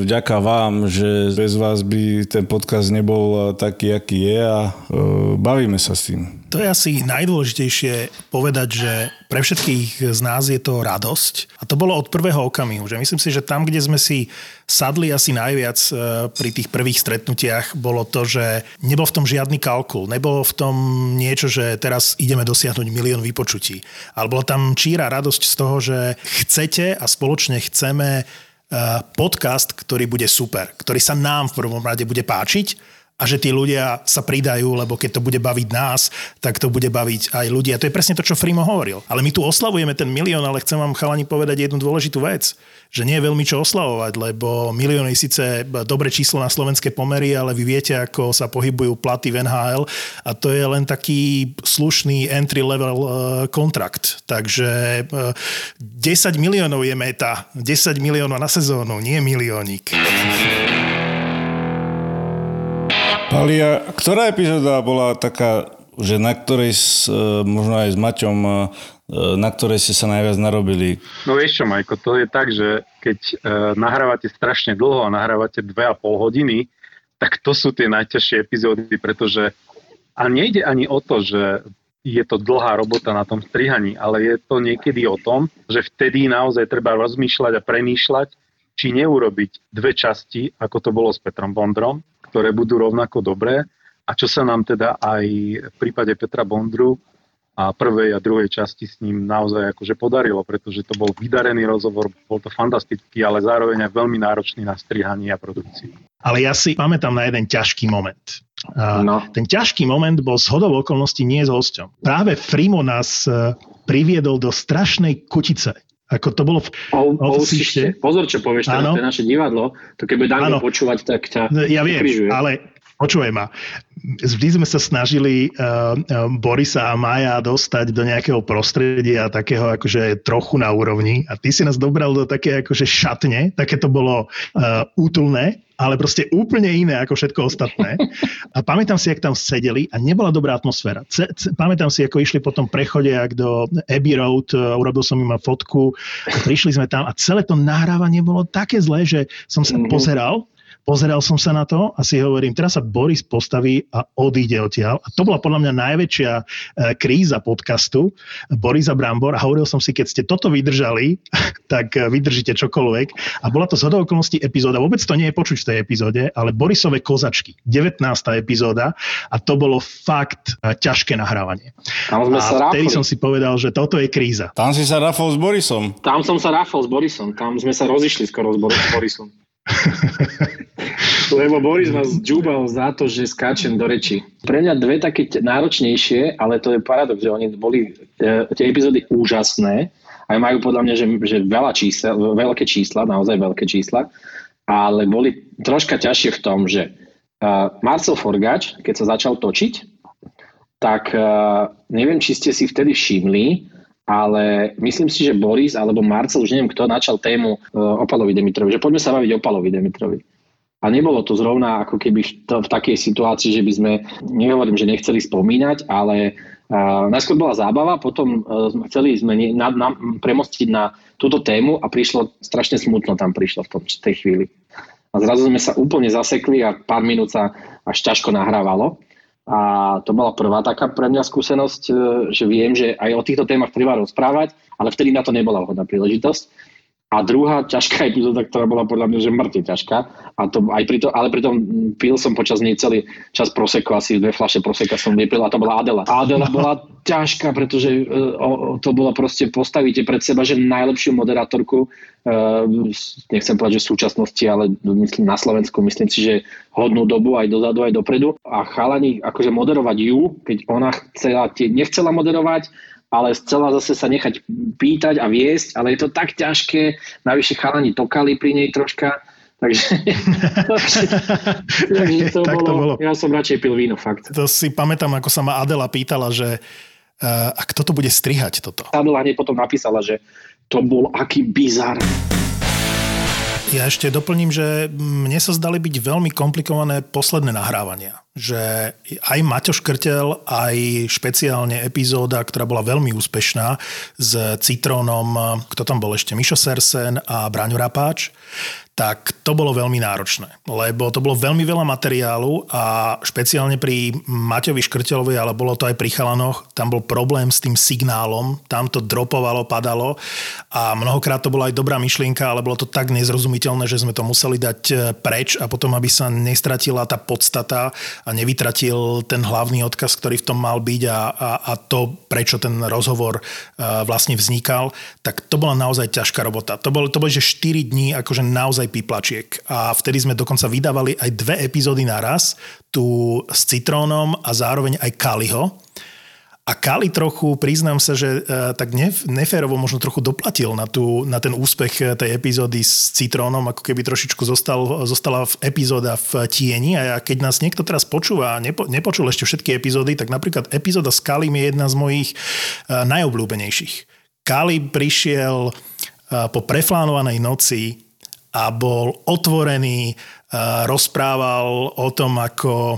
vďaka vám, že bez vás by ten podcast nebol taký, aký je a e, bavíme sa s tým. To je asi najdôležitejšie povedať, že pre všetkých z nás je to radosť. A to bolo od prvého okamihu. Že myslím si, že tam, kde sme si sadli asi najviac pri tých prvých stretnutiach, bolo to, že nebol v tom žiadny kalkul. Nebolo v tom niečo, že teraz ideme dosiahnuť milión vypočutí. Ale bola tam číra radosť z toho, že chcete a spoločne chceme Eh, podcast, ktorý bude super, ktorý sa nám v prvom rade bude páčiť a že tí ľudia sa pridajú, lebo keď to bude baviť nás, tak to bude baviť aj ľudia. To je presne to, čo Frimo hovoril. Ale my tu oslavujeme ten milión, ale chcem vám chalani povedať jednu dôležitú vec, že nie je veľmi čo oslavovať, lebo milión je síce dobre číslo na slovenské pomery, ale vy viete, ako sa pohybujú platy v NHL a to je len taký slušný entry level eh, kontrakt. Takže 10 eh, miliónov je meta, 10 miliónov na sezónu, nie miliónik. Palia, ktorá epizóda bola taká, že na ktorej, s, e, možno aj s Maťom, e, na ktorej ste sa najviac narobili? No vieš čo, Majko, to je tak, že keď nahrávate strašne dlho a nahrávate 2,5 hodiny, tak to sú tie najťažšie epizódy, pretože a nejde ani o to, že je to dlhá robota na tom strihaní, ale je to niekedy o tom, že vtedy naozaj treba rozmýšľať a premýšľať, či neurobiť dve časti, ako to bolo s Petrom Bondrom, ktoré budú rovnako dobré a čo sa nám teda aj v prípade Petra Bondru a prvej a druhej časti s ním naozaj akože podarilo, pretože to bol vydarený rozhovor, bol to fantastický, ale zároveň aj veľmi náročný na strihanie a produkciu. Ale ja si pamätám na jeden ťažký moment. No. Ten ťažký moment bol z hodov okolností nie s hosťom. Práve Frimo nás e, priviedol do strašnej kutice. Ako to bolo v O, o, Ovsište. Pozor, čo povieš, teraz, to je naše divadlo, to keby Danko počúvať, tak ťa No, Ja viem, ukrižuje. ale počúvaj ma. Vždy sme sa snažili uh, Borisa a Maja dostať do nejakého prostredia takého akože trochu na úrovni a ty si nás dobral do také akože šatne, také to bolo uh, útulné, ale proste úplne iné ako všetko ostatné. A pamätám si, jak tam sedeli a nebola dobrá atmosféra. Ce, ce, pamätám si, ako išli po tom prechode, ak do Abbey Road, uh, urobil som im fotku, prišli sme tam a celé to nahrávanie bolo také zlé, že som sa Mhm. pozeral Pozeral som sa na to a si hovorím, teraz sa Boris postaví a odíde odtiaľ. A to bola podľa mňa najväčšia e, kríza podcastu Borisa Brambor a hovoril som si, keď ste toto vydržali, tak e, vydržíte čokoľvek. A bola to z hodou okolností epizóda, vôbec to nie je počuť v tej epizóde, ale Borisové kozačky, 19. epizóda a to bolo fakt e, ťažké nahrávanie. Tam sme sa A vtedy ráfali. som si povedal, že toto je kríza. Tam si sa rafol s Borisom. Tam som sa ráfal s Borisom, tam sme sa rozišli skoro s Borisom. Lebo Boris ma zdžúbal za to, že skáčem do reči. Pre mňa dve také náročnejšie, ale to je paradox, že oni boli e, tie epizódy úžasné, aj majú podľa mňa, že, že veľa čísla, veľké čísla, naozaj veľké čísla, ale boli troška ťažšie v tom, že uh, Marcel Forgač, keď sa začal točiť, tak uh, neviem, či ste si vtedy všimli, ale myslím si, že Boris alebo Marcel, už neviem kto, načal tému uh, o Palovi Dimitrovi, že poďme sa baviť o Palovi Dimitrovi. A nebolo to zrovna ako keby v, v takej situácii, že by sme, nehovorím, že nechceli spomínať, ale uh, najskôr bola zábava, potom uh, chceli sme ne, na, na, premostiť na túto tému a prišlo, strašne smutno tam prišlo v tom, tej chvíli. A zrazu sme sa úplne zasekli a pár minút sa až ťažko nahrávalo. A to bola prvá taká pre mňa skúsenosť, e, že viem, že aj o týchto témach treba rozprávať, ale vtedy na to nebola vhodná príležitosť. A druhá ťažká epizóda, ktorá bola podľa mňa že mŕte ťažká, a to aj pri to, ale pritom mm, pil som počas nej celý čas proseko, asi dve fľaše proseka som vypil a to bola Adela. A Adela bola ťažká, pretože o, to bolo proste, postavíte pred seba, že najlepšiu moderátorku, e, nechcem povedať, že v súčasnosti, ale myslím na Slovensku, myslím si, že hodnú dobu aj dozadu, aj dopredu. A chalani, akože moderovať ju, keď ona chcela, nechcela moderovať, ale chcela zase sa nechať pýtať a viesť, ale je to tak ťažké, navyše chalani tokali pri nej troška, takže, takže to, Tak bolo, to bolo. ja som radšej pil víno, fakt. To si pamätám, ako sa ma Adela pýtala, že uh, a kto to bude strihať toto? Adela hneď potom napísala, že to bol aký bizar. Ja ešte doplním, že mne sa zdali byť veľmi komplikované posledné nahrávania. Že aj Maťo Škrtel, aj špeciálne epizóda, ktorá bola veľmi úspešná s Citrónom, kto tam bol ešte, Mišo Sersen a Braňo Rapáč, tak to bolo veľmi náročné, lebo to bolo veľmi veľa materiálu a špeciálne pri Maťovi Škrtelovi, ale bolo to aj pri Chalanoch, tam bol problém s tým signálom, tam to dropovalo, padalo a mnohokrát to bola aj dobrá myšlienka, ale bolo to tak nezrozumiteľné, že sme to museli dať e, preč a potom, aby sa nestratila tá podstata nevytratil ten hlavný odkaz, ktorý v tom mal byť a, a, a to, prečo ten rozhovor uh, vlastne vznikal, tak to bola naozaj ťažká robota. To bolo, to bolo že 4 dní akože naozaj piplačiek a vtedy sme dokonca vydávali aj dve epizódy naraz, tu s Citrónom a zároveň aj Kaliho. A Kali trochu, priznám sa, že uh, tak nef- neférovo možno trochu doplatil na, tú, na ten úspech eh, tej epizódy s Citrónom, ako keby trošičku zostal, zostala v epizóda v tieni a keď nás niekto teraz počúva a nepo, nepočul ešte všetky epizódy, tak napríklad epizóda s Kalim je jedna z mojich uh, najobľúbenejších. Kali prišiel po preflánovanej noci a bol otvorený, rozprával o tom, ako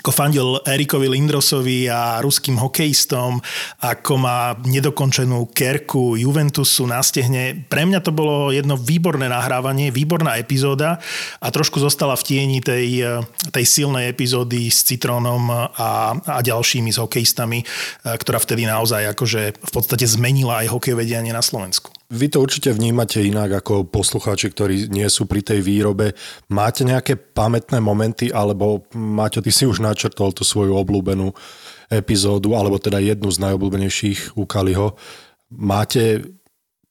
ako fandil Erikovi Lindrosovi a ruským hokejistom, ako má nedokončenú kerku Juventusu na stehne. Pre mňa to bolo jedno výborné nahrávanie, výborná epizóda a trošku zostala v tieni tej, tej silnej epizódy s Citrónom a, a ďalšími s hokejistami, ktorá vtedy naozaj akože v podstate zmenila aj hokejové dianie na Slovensku. Vy to určite vnímate inak ako poslucháči, ktorí nie sú pri tej výrobe. Máte nejaké pamätné momenty, alebo Maťo, ty si už načrtol tú svoju obľúbenú epizódu, alebo teda jednu z najobľúbenejších u Kaliho. Máte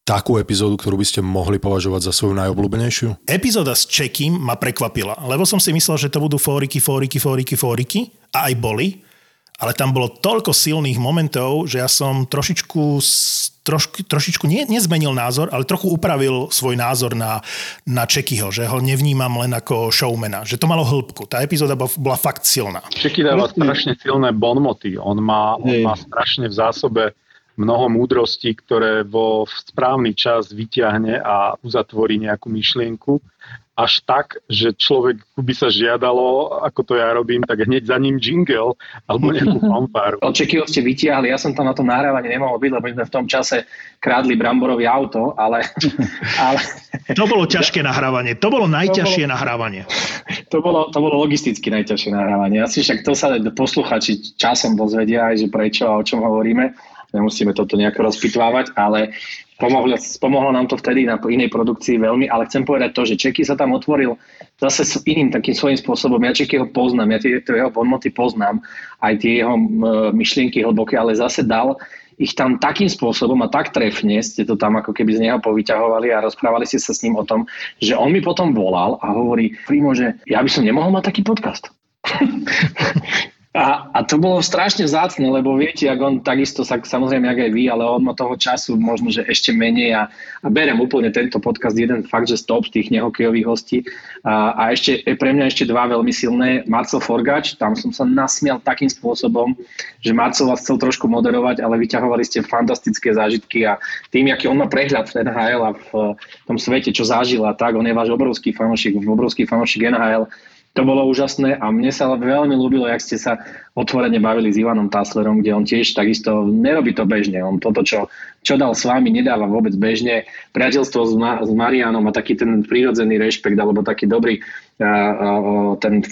takú epizódu, ktorú by ste mohli považovať za svoju najobľúbenejšiu? Epizóda s Čekým ma prekvapila, lebo som si myslel, že to budú fóriky, fóriky, fóriky, fóriky a aj boli ale tam bolo toľko silných momentov, že ja som trošičku, trošku, trošičku nie, nezmenil názor, ale trochu upravil svoj názor na, na Čekyho, že ho nevnímam len ako showmana, že to malo hĺbku. Tá epizóda bola, bola fakt silná. Čeky dáva strašne silné bonmoty. On má, on má strašne v zásobe mnoho múdrostí, ktoré vo správny čas vyťahne a uzatvorí nejakú myšlienku až tak, že človek by sa žiadalo, ako to ja robím, tak hneď za ním jingle alebo nejakú fanfáru. Očeky ste vytiahli, ja som tam na tom nahrávaní nemohol byť, lebo sme v tom čase krádli Bramborový auto, ale... ale... To bolo ťažké nahrávanie, to bolo najťažšie to bolo, nahrávanie. To bolo, to bolo logisticky najťažšie nahrávanie. Asi však to sa posluchači časom dozvedia, aj že prečo a o čom hovoríme nemusíme toto nejako rozpitvávať, ale pomohlo, pomohlo nám to vtedy na inej produkcii veľmi, ale chcem povedať to, že Čeky sa tam otvoril zase s iným takým svojím spôsobom. Ja Čeky ho poznám, ja tie, tie jeho bonmoty poznám, aj tie jeho myšlienky hlboké, ale zase dal ich tam takým spôsobom a tak trefne ste to tam ako keby z neho povyťahovali a rozprávali ste sa s ním o tom, že on mi potom volal a hovorí, Primo, že ja by som nemohol mať taký podcast. A, a to bolo strašne vzácne, lebo viete, ak on takisto, sa, samozrejme, jak aj vy, ale on má toho času možno, že ešte menej a, a berem úplne tento podcast jeden fakt, že stop tých nehokejových hostí. A, a ešte pre mňa ešte dva veľmi silné. Marcel Forgač, tam som sa nasmial takým spôsobom, že Marcel vás chcel trošku moderovať, ale vyťahovali ste fantastické zážitky a tým, aký on má prehľad v NHL a v tom svete, čo zažil a tak, on je váš obrovský fanošik, obrovský fanošik NHL, to bolo úžasné a mne sa veľmi ľúbilo, jak ste sa otvorene bavili s Ivanom Taslerom, kde on tiež takisto nerobí to bežne. On toto, čo, čo dal s vami, nedáva vôbec bežne. Priateľstvo s, Ma- s Marianom a taký ten prírodzený rešpekt alebo taký dobrý a, a, ten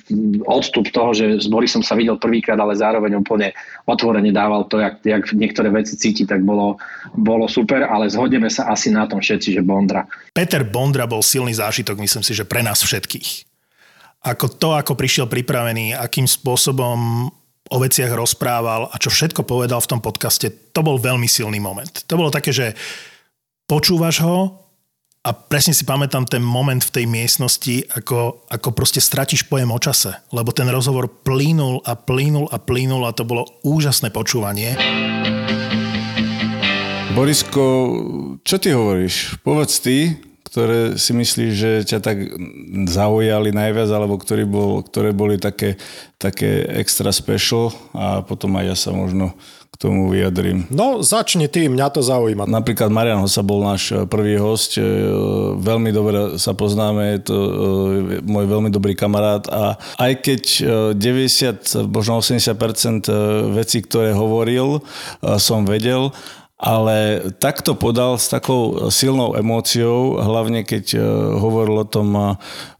odstup toho, že s Borisom sa videl prvýkrát, ale zároveň úplne otvorene dával to, jak, jak niektoré veci cíti, tak bolo, bolo super, ale zhodneme sa asi na tom všetci, že Bondra. Peter Bondra bol silný zážitok, myslím si, že pre nás všetkých ako to, ako prišiel pripravený, akým spôsobom o veciach rozprával a čo všetko povedal v tom podcaste, to bol veľmi silný moment. To bolo také, že počúvaš ho a presne si pamätám ten moment v tej miestnosti, ako, ako proste stratíš pojem o čase, lebo ten rozhovor plínul a plínul a plínul a to bolo úžasné počúvanie. Borisko, čo ty hovoríš? Povedz ty, ktoré si myslíš, že ťa tak zaujali najviac, alebo ktoré, bol, ktoré boli také, také extra special a potom aj ja sa možno k tomu vyjadrím. No, začni ty, mňa to zaujíma. Napríklad Marian Hosa bol náš e, prvý host, e, veľmi dobre sa poznáme, je to e, môj veľmi dobrý kamarát a aj keď 90, možno 80% vecí, ktoré hovoril, som vedel, ale takto podal s takou silnou emóciou, hlavne keď hovoril o tom,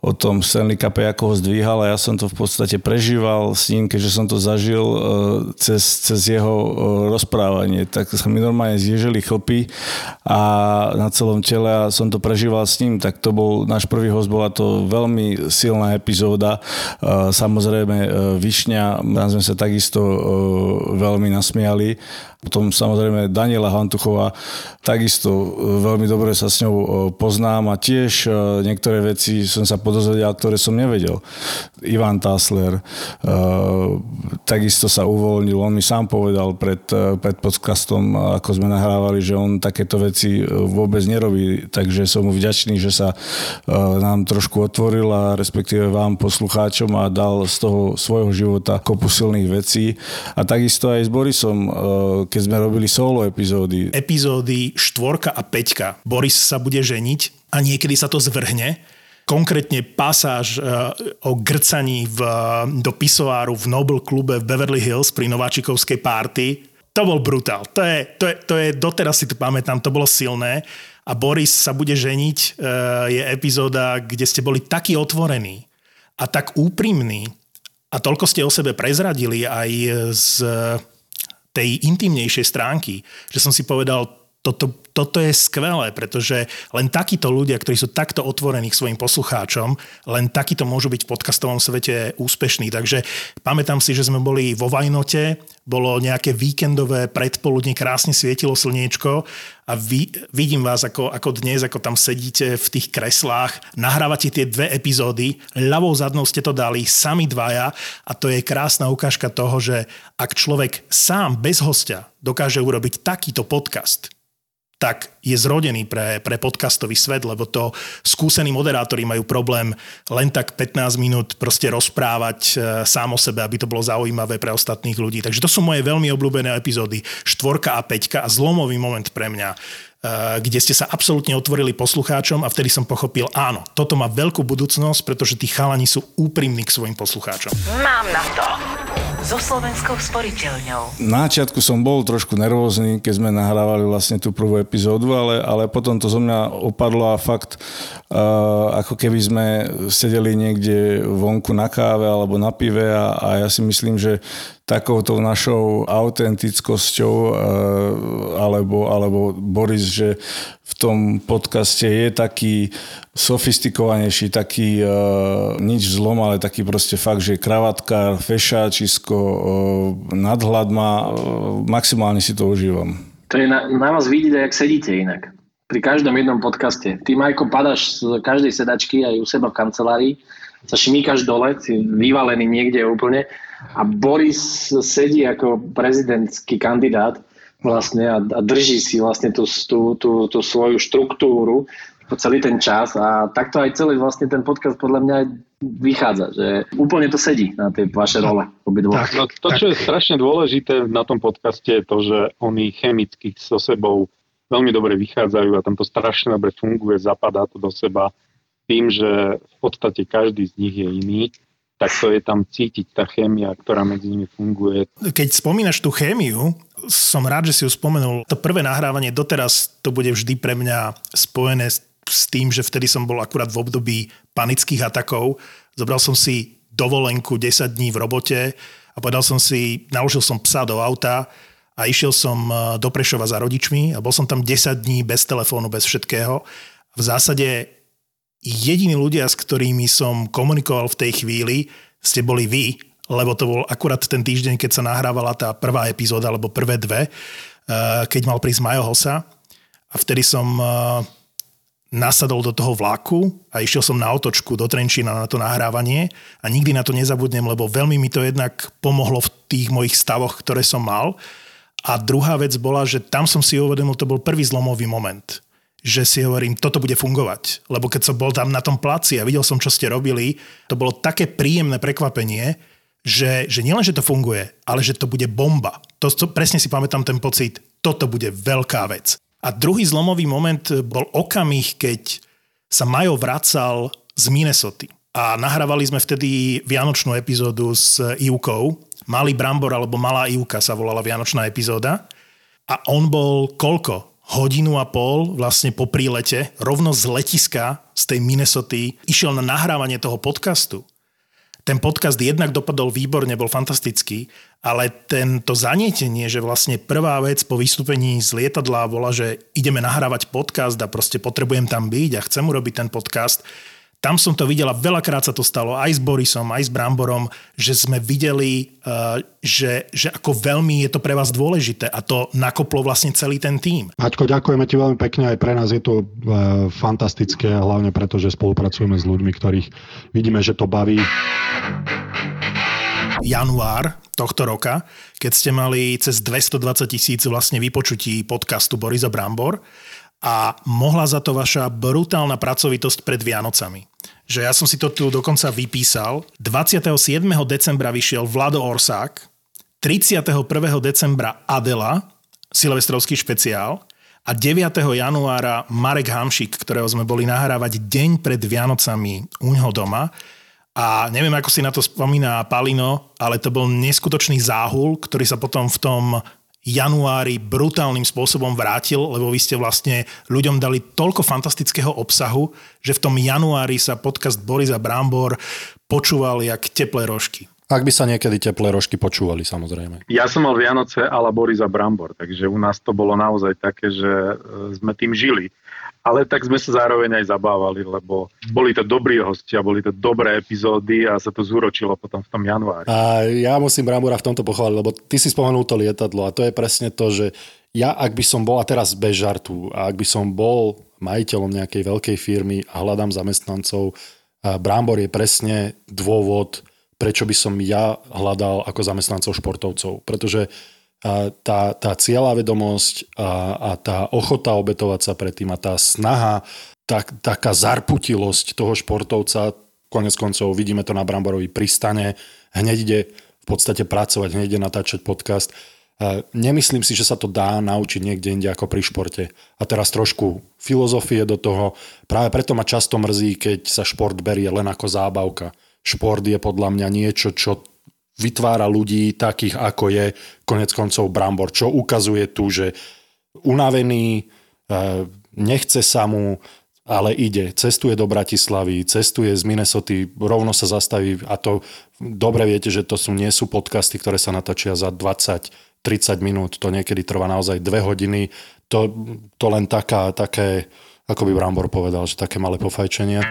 o tom Stanley Cup, ako ho zdvíhal a ja som to v podstate prežíval s ním, keďže som to zažil e, cez, cez jeho e, rozprávanie. Tak sa mi normálne zježili chlpy a na celom tele a som to prežíval s ním, tak to bol náš prvý host, bola to veľmi silná epizóda. E, samozrejme Višňa, tam sme sa takisto veľmi nasmiali. Potom samozrejme Daniela Hantuchová, takisto veľmi dobre sa s ňou poznám a tiež niektoré veci som sa pod dozvedel, ktoré som nevedel. Ivan Tasler uh, takisto sa uvoľnil, on mi sám povedal pred, pred podcastom, ako sme nahrávali, že on takéto veci vôbec nerobí, takže som mu vďačný, že sa nám trošku otvoril a respektíve vám poslucháčom a dal z toho svojho života kopu silných vecí. A takisto aj s Borisom, keď sme robili solo epizódy. Epizódy štvorka a peťka. Boris sa bude ženiť a niekedy sa to zvrhne konkrétne pasáž e, o grcaní v, do pisoáru v Noble klube v Beverly Hills pri Nováčikovskej párty. To bol brutál. To je, to, je, to je, doteraz si to pamätám, to bolo silné. A Boris sa bude ženiť, e, je epizóda, kde ste boli takí otvorení a tak úprimní a toľko ste o sebe prezradili aj z tej intimnejšej stránky, že som si povedal, toto, toto je skvelé, pretože len takíto ľudia, ktorí sú takto otvorení k svojim poslucháčom, len takíto môžu byť v podcastovom svete úspešní. Takže pamätám si, že sme boli vo Vajnote, bolo nejaké víkendové predpoludne, krásne svietilo slniečko a vy, vidím vás ako, ako dnes, ako tam sedíte v tých kreslách, nahrávate tie dve epizódy, ľavou zadnou ste to dali, sami dvaja a to je krásna ukážka toho, že ak človek sám bez hostia dokáže urobiť takýto podcast, tak je zrodený pre, pre podcastový svet, lebo to skúsení moderátori majú problém len tak 15 minút proste rozprávať e, sám o sebe, aby to bolo zaujímavé pre ostatných ľudí. Takže to sú moje veľmi obľúbené epizódy. Štvorka a peťka a zlomový moment pre mňa kde ste sa absolútne otvorili poslucháčom a vtedy som pochopil, áno, toto má veľkú budúcnosť, pretože tí chalani sú úprimní k svojim poslucháčom. Mám na to so Slovenskou sporiteľňou. Na začiatku som bol trošku nervózny, keď sme nahrávali vlastne tú prvú epizódu, ale, ale potom to zo mňa opadlo a fakt uh, ako keby sme sedeli niekde vonku na káve alebo na pive a, a ja si myslím, že takouto našou autentickosťou uh, alebo, alebo Boris, že v tom podcaste je taký sofistikovanejší, taký uh, nič zlom, ale taký proste fakt, že kravatka, fešáčisko, uh, nadhľad má, uh, maximálne si to užívam. To je na, na vás vidieť, jak sedíte inak. Pri každom jednom podcaste. Ty, Majko, padaš z každej sedačky aj u seba v kancelárii, sa šmíkaš dole, si vyvalený niekde úplne a Boris sedí ako prezidentský kandidát vlastne a, a drží si vlastne tú, tú, tú, tú svoju štruktúru po celý ten čas. A takto aj celý vlastne ten podcast podľa mňa vychádza, že úplne to sedí na tej vaše role obidvoch. No, to, čo je strašne dôležité na tom podcaste je to, že oni chemicky so sebou veľmi dobre vychádzajú a tam to strašne dobre funguje, zapadá to do seba tým, že v podstate každý z nich je iný tak to je tam cítiť tá chémia, ktorá medzi nimi funguje. Keď spomínaš tú chémiu, som rád, že si ju spomenul. To prvé nahrávanie doteraz to bude vždy pre mňa spojené s, tým, že vtedy som bol akurát v období panických atakov. Zobral som si dovolenku 10 dní v robote a povedal som si, naložil som psa do auta a išiel som eh, do Prešova za rodičmi a bol som tam 10 dní bez telefónu, bez všetkého. V zásade jediní ľudia, s ktorými som komunikoval v tej chvíli, ste boli vy, lebo to bol akurát ten týždeň, keď sa nahrávala tá prvá epizóda, alebo prvé dve, eh, keď mal prísť Majo Hosa. A vtedy som eh, nasadol do toho vlaku a išiel som na otočku do Trenčína na to nahrávanie a nikdy na to nezabudnem, lebo veľmi mi to jednak pomohlo v tých mojich stavoch, ktoré som mal. A druhá vec bola, že tam som si uvedomil, to bol prvý zlomový moment že si hovorím, toto bude fungovať. Lebo keď som bol tam na tom placi a videl som, čo ste robili, to bolo také príjemné prekvapenie, že, že nielen, že to funguje, ale že to bude bomba. To, to presne si pamätám ten pocit, toto bude veľká vec. A druhý zlomový moment bol okamih, keď sa Majo vracal z Minnesota. A nahrávali sme vtedy vianočnú epizódu s Ivkou. Malý brambor alebo Malá Ivka sa volala vianočná epizóda. A on bol koľko? Hodinu a pol vlastne po prílete, rovno z letiska z tej Minnesoty, išiel na nahrávanie toho podcastu. Ten podcast jednak dopadol výborne, bol fantastický, ale tento zanietenie, že vlastne prvá vec po vystúpení z lietadla bola, že ideme nahrávať podcast a proste potrebujem tam byť a chcem urobiť ten podcast, tam som to videla, veľakrát sa to stalo aj s Borisom, aj s Bramborom, že sme videli, uh, že, že ako veľmi je to pre vás dôležité a to nakoplo vlastne celý ten tým. Maťko, ďakujeme ti veľmi pekne, aj pre nás je to uh, fantastické, hlavne preto, že spolupracujeme s ľuďmi, ktorých vidíme, že to baví. Január tohto roka, keď ste mali cez 220 tisíc vlastne vypočutí podcastu Borisa Brambor, a mohla za to vaša brutálna pracovitosť pred Vianocami. Že ja som si to tu dokonca vypísal. 27. decembra vyšiel Vlado Orsák, 31. decembra Adela, silvestrovský špeciál a 9. januára Marek Hamšik, ktorého sme boli nahrávať deň pred Vianocami u ňoho doma. A neviem, ako si na to spomína Palino, ale to bol neskutočný záhul, ktorý sa potom v tom januári brutálnym spôsobom vrátil, lebo vy ste vlastne ľuďom dali toľko fantastického obsahu, že v tom januári sa podcast Borisa Brambor počúval jak teplé rožky. Ak by sa niekedy teplé rožky počúvali, samozrejme. Ja som mal Vianoce ala Borisa Brambor, takže u nás to bolo naozaj také, že e, sme tým žili. Ale tak sme sa zároveň aj zabávali, lebo boli to dobrí hostia, boli to dobré epizódy a sa to zúročilo potom v tom januári. A ja musím Brambora v tomto pochváliť, lebo ty si spomenul to lietadlo a to je presne to, že ja ak by som bol, a teraz bez žartu, a ak by som bol majiteľom nejakej veľkej firmy a hľadám zamestnancov, Brambor je presne dôvod, prečo by som ja hľadal ako zamestnancov športovcov. Pretože tá, tá cieľa vedomosť a, a tá ochota obetovať sa pred tým a tá snaha, tá, taká zarputilosť toho športovca, konec koncov vidíme to na Bramborovi pristane, hneď ide v podstate pracovať, hneď ide natáčať podcast. Nemyslím si, že sa to dá naučiť niekde inde ako pri športe. A teraz trošku filozofie do toho. Práve preto ma často mrzí, keď sa šport berie len ako zábavka šport je podľa mňa niečo, čo vytvára ľudí takých, ako je konec koncov Brambor, čo ukazuje tu, že unavený, e, nechce sa mu, ale ide, cestuje do Bratislavy, cestuje z Minnesota, rovno sa zastaví a to dobre viete, že to sú, nie sú podcasty, ktoré sa natačia za 20 30 minút, to niekedy trvá naozaj 2 hodiny, to, to len taká, také, ako by Brambor povedal, že také malé pofajčenie.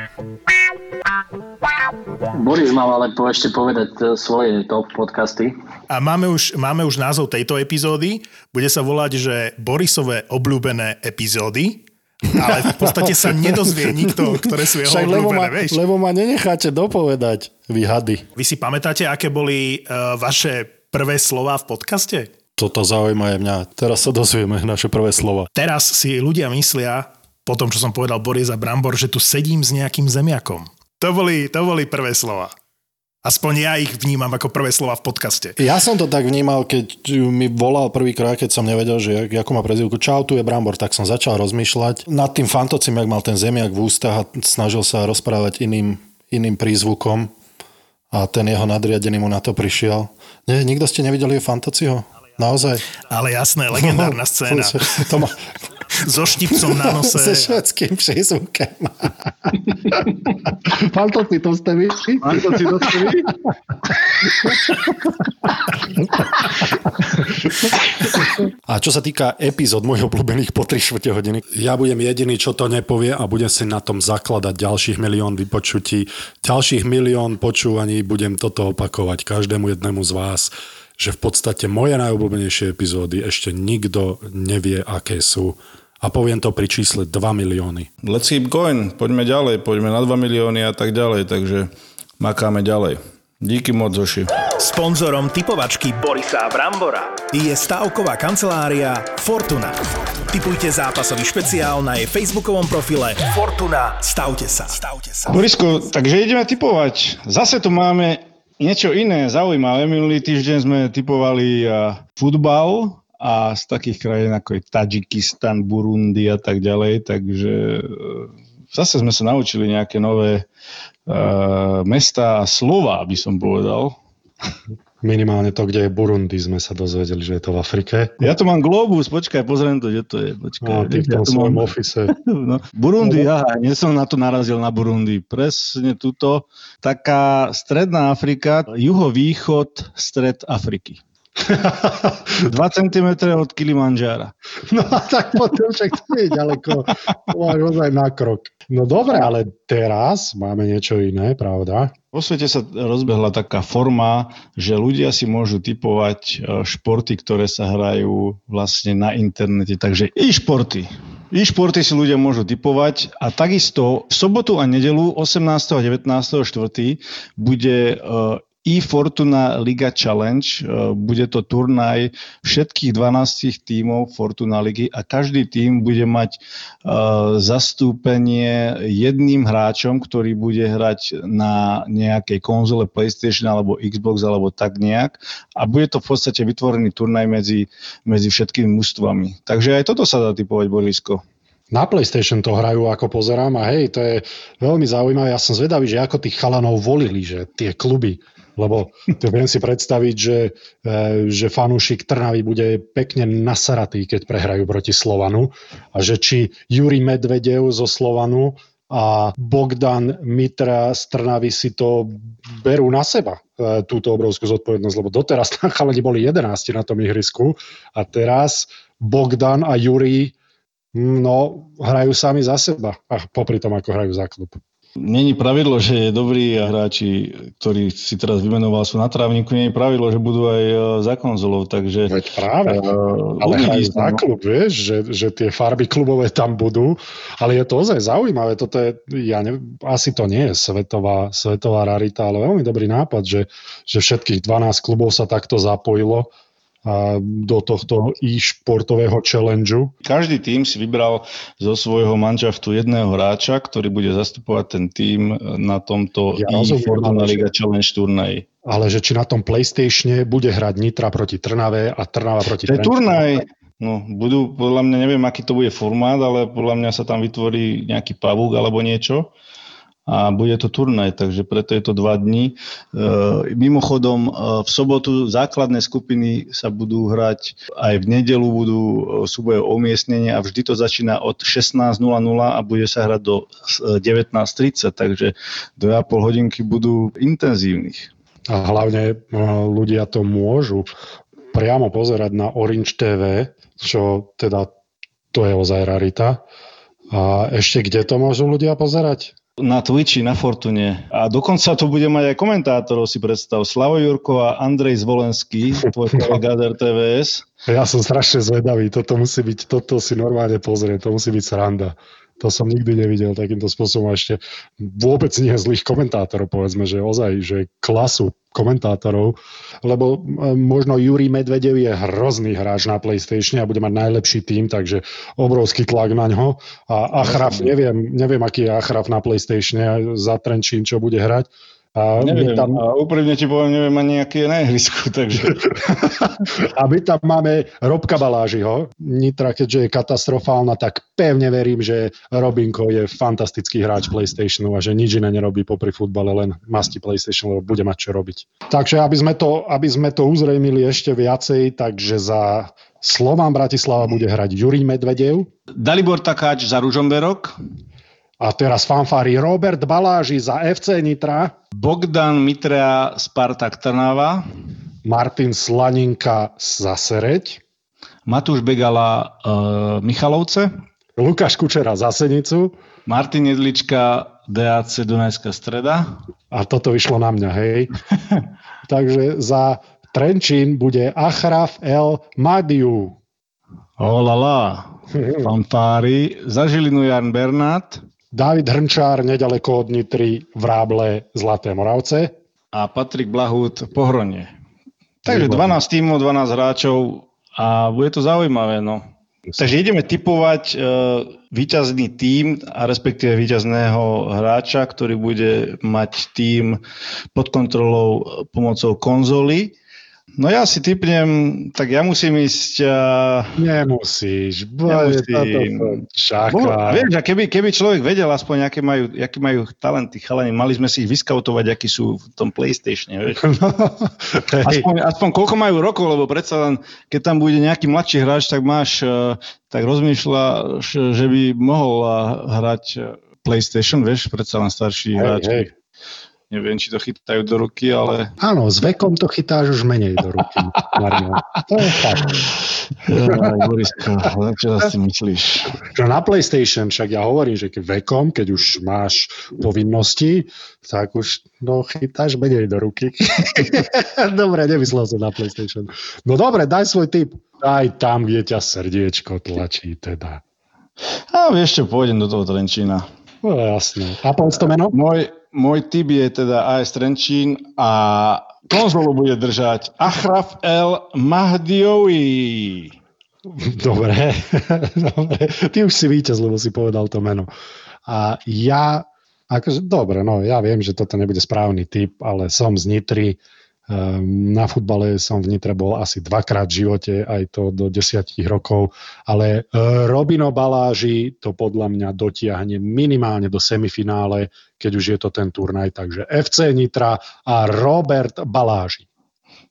Boris mal ale po ešte povedať e, svoje top podcasty. A máme už, máme už názov tejto epizódy. Bude sa volať, že Borisové obľúbené epizódy. Ale v podstate sa nedozvie nikto, ktoré sú jeho Však lebo obľúbené, ma, vieš. lebo ma nenecháte dopovedať, vy hady. Vy si pamätáte, aké boli uh, vaše prvé slova v podcaste? Toto zaujíma aj mňa. Teraz sa dozvieme naše prvé slova. Teraz si ľudia myslia, po tom, čo som povedal Boris a Brambor, že tu sedím s nejakým zemiakom. To boli, to boli prvé slova. Aspoň ja ich vnímam ako prvé slova v podcaste. Ja som to tak vnímal, keď mi volal prvýkrát, keď som nevedel, že ako má prezivku. Čau, tu je Brambor, tak som začal rozmýšľať nad tým fantocím, jak mal ten zemiak v ústach a snažil sa rozprávať iným, iným prízvukom a ten jeho nadriadený mu na to prišiel. Nie, nikto ste nevideli Fantociho? Naozaj? Ale jasné, legendárna scéna. To má, so štipcom na nose. Se švedským prízvukem. Fantoci, to ste vy? Fantoci, to ste vy? A čo sa týka epizód mojich obľúbených po 3 čtvrte hodiny, ja budem jediný, čo to nepovie a budem si na tom zakladať ďalších milión vypočutí, ďalších milión počúvaní, budem toto opakovať každému jednému z vás že v podstate moje najobľúbenejšie epizódy ešte nikto nevie, aké sú. A poviem to pri čísle 2 milióny. Let's keep going, poďme ďalej, poďme na 2 milióny a tak ďalej, takže makáme ďalej. Díky moc, Zoši. Sponzorom typovačky Borisa Brambora je stavková kancelária Fortuna. Typujte zápasový špeciál na jej facebookovom profile Fortuna. Stavte sa. Stavte sa. Borisko, takže ideme typovať. Zase tu máme niečo iné zaujímavé. Minulý týždeň sme typovali futbal a z takých krajín ako je Tadžikistan, Burundi a tak ďalej, takže e, zase sme sa naučili nejaké nové uh, mesta a slova, by som povedal. Minimálne to, kde je Burundi, sme sa dozvedeli, že je to v Afrike. Ja tu mám Globus, počkaj, pozriem to, kde to je. Počkaj, a, ty v tom ja svojom mám... office. no, Burundi, no. aha, nie som na to narazil na Burundi. Presne tuto. Taká stredná Afrika, juhovýchod, stred Afriky. 2 cm od Kilimanžára. No a tak potom však to je ďaleko. To máš ozaj na krok. No dobre, ale teraz máme niečo iné, pravda? Vo svete sa rozbehla taká forma, že ľudia si môžu typovať e, športy, ktoré sa hrajú vlastne na internete. Takže i športy. I športy si ľudia môžu typovať a takisto v sobotu a nedelu 18. a 19. 4. bude e, e-Fortuna Liga Challenge. E, bude to turnaj všetkých 12 tímov Fortuna Ligy a každý tím bude mať e, zastúpenie jedným hráčom, ktorý bude hrať na nejakej konzole PlayStation alebo Xbox alebo tak nejak a bude to v podstate vytvorený turnaj medzi, medzi všetkými mužstvami. Takže aj toto sa dá typovať, Borisko. Na PlayStation to hrajú, ako pozerám a hej, to je veľmi zaujímavé. Ja som zvedavý, že ako tých chalanov volili, že tie kluby lebo to viem si predstaviť, že, e, že fanúšik Trnavy bude pekne nasaratý, keď prehrajú proti Slovanu a že či Juri Medvedev zo Slovanu a Bogdan Mitra z Trnavy si to berú na seba, e, túto obrovskú zodpovednosť, lebo doteraz tam chalani boli 11 na tom ihrisku a teraz Bogdan a Juri no, hrajú sami za seba a popri tom, ako hrajú za klub. Není pravidlo, že dobrí hráči, ktorí si teraz vymenoval, sú na trávniku, je pravidlo, že budú aj e, za konzolou, takže... Veď práve, uh, ale za no. klub, vieš, že, že tie farby klubové tam budú, ale je to ozaj zaujímavé, toto je, ja ne, asi to nie je svetová, svetová rarita, ale veľmi dobrý nápad, že, že všetkých 12 klubov sa takto zapojilo do tohto e-športového challengeu. Každý tým si vybral zo svojho manšaftu jedného hráča, ktorý bude zastupovať ten tým na tomto ja e-Fortuna Liga Challenge turnaji. Ale že či na tom PlayStatione bude hrať Nitra proti Trnave a Trnava proti je turnaj. No, budú, podľa mňa, neviem, aký to bude formát, ale podľa mňa sa tam vytvorí nejaký pavúk alebo niečo a bude to turnaj, takže preto je to dva dní. E, mimochodom, e, v sobotu základné skupiny sa budú hrať, aj v nedelu budú e, súboje o umiestnenie a vždy to začína od 16.00 a bude sa hrať do 19.30, takže do pol hodinky budú intenzívnych. A hlavne ľudia to môžu priamo pozerať na Orange TV, čo teda to je ozaj rarita. A ešte kde to môžu ľudia pozerať? Na Twitchi, na Fortune. A dokonca to bude mať aj komentátorov, si predstav. Slavo Jurko a Andrej Zvolenský, tvoj kolega RTVS. Ja som strašne zvedavý, toto musí byť, toto si normálne pozrieť, to musí byť sranda. To som nikdy nevidel takýmto spôsobom. A ešte vôbec nie zlých komentátorov, povedzme, že ozaj, že klasu komentátorov, lebo e, možno Juri Medvedev je hrozný hráč na PlayStation a bude mať najlepší tým, takže obrovský tlak na ňo. A Achraf, neviem, neviem, aký je Achraf na PlayStation za Trenčín, čo bude hrať, a neviem, tam... a úprimne ti poviem, neviem ani aký je na ihrisku, takže... a my tam máme Robka Balážiho. Nitra, keďže je katastrofálna, tak pevne verím, že Robinko je fantastický hráč PlayStationu a že nič iné nerobí popri futbale, len masti PlayStation, lebo bude mať čo robiť. Takže aby sme to, aby sme to uzrejmili ešte viacej, takže za Slován Bratislava bude hrať Jurij Medvedev. Dalibor Takáč za Ružomberok. A teraz fanfári Robert Baláži za FC Nitra. Bogdan Mitrea Spartak Trnava. Martin Slaninka za Sereď. Matúš Begala uh, Michalovce. Lukáš Kučera za Senicu. Martin Jedlička DAC Dunajská streda. A toto vyšlo na mňa, hej. Takže za Trenčín bude Achraf El Madiu. Olala, fanfári. Za Žilinu Jan Bernát. David Hrnčár nedaleko od Nitry v Ráble Zlaté Moravce. A Patrik Blahút Pohronie. Takže 12 tímov, 12 hráčov a bude to zaujímavé. No. Takže ideme typovať e, výťazný tím a respektíve výťazného hráča, ktorý bude mať tím pod kontrolou pomocou konzoly No ja si typnem, tak ja musím ísť... Uh... Nemusíš. Vieš, a keby, keby človek vedel aspoň, aké majú, aké majú talenty chalani, mali sme si ich vyskautovať, akí sú v tom PlayStation, vieš. No, aspoň, aspoň koľko majú rokov, lebo predsa len, keď tam bude nejaký mladší hráč, tak máš, uh, tak rozmýšľa, že by mohol uh, hrať PlayStation, vieš, predsa len starší hej, hráč. Hej. Neviem, či to chytajú do ruky, ale... Áno, s vekom to chytáš už menej do ruky, To je fakt. Ja, Borisko, čo si myslíš? Čo na PlayStation, však ja hovorím, že keď vekom, keď už máš povinnosti, tak už no, chytáš menej do ruky. dobre, nemyslel som na PlayStation. No dobre, daj svoj tip. Daj tam, kde ťa srdiečko tlačí teda. A vieš čo, pôjdem do toho Trenčína. No jasné. A povedz to meno? Môj, môj tip je teda AS Trenčín a konzolu bude držať Achraf El Mahdioui. Dobre, dobre. Ty už si víťaz, lebo si povedal to meno. A ja, akože, dobre, no ja viem, že toto nebude správny typ, ale som z Nitry, na futbale som v Nitre bol asi dvakrát v živote, aj to do desiatich rokov, ale e, Robino Baláži to podľa mňa dotiahne minimálne do semifinále, keď už je to ten turnaj. Takže FC Nitra a Robert Baláži.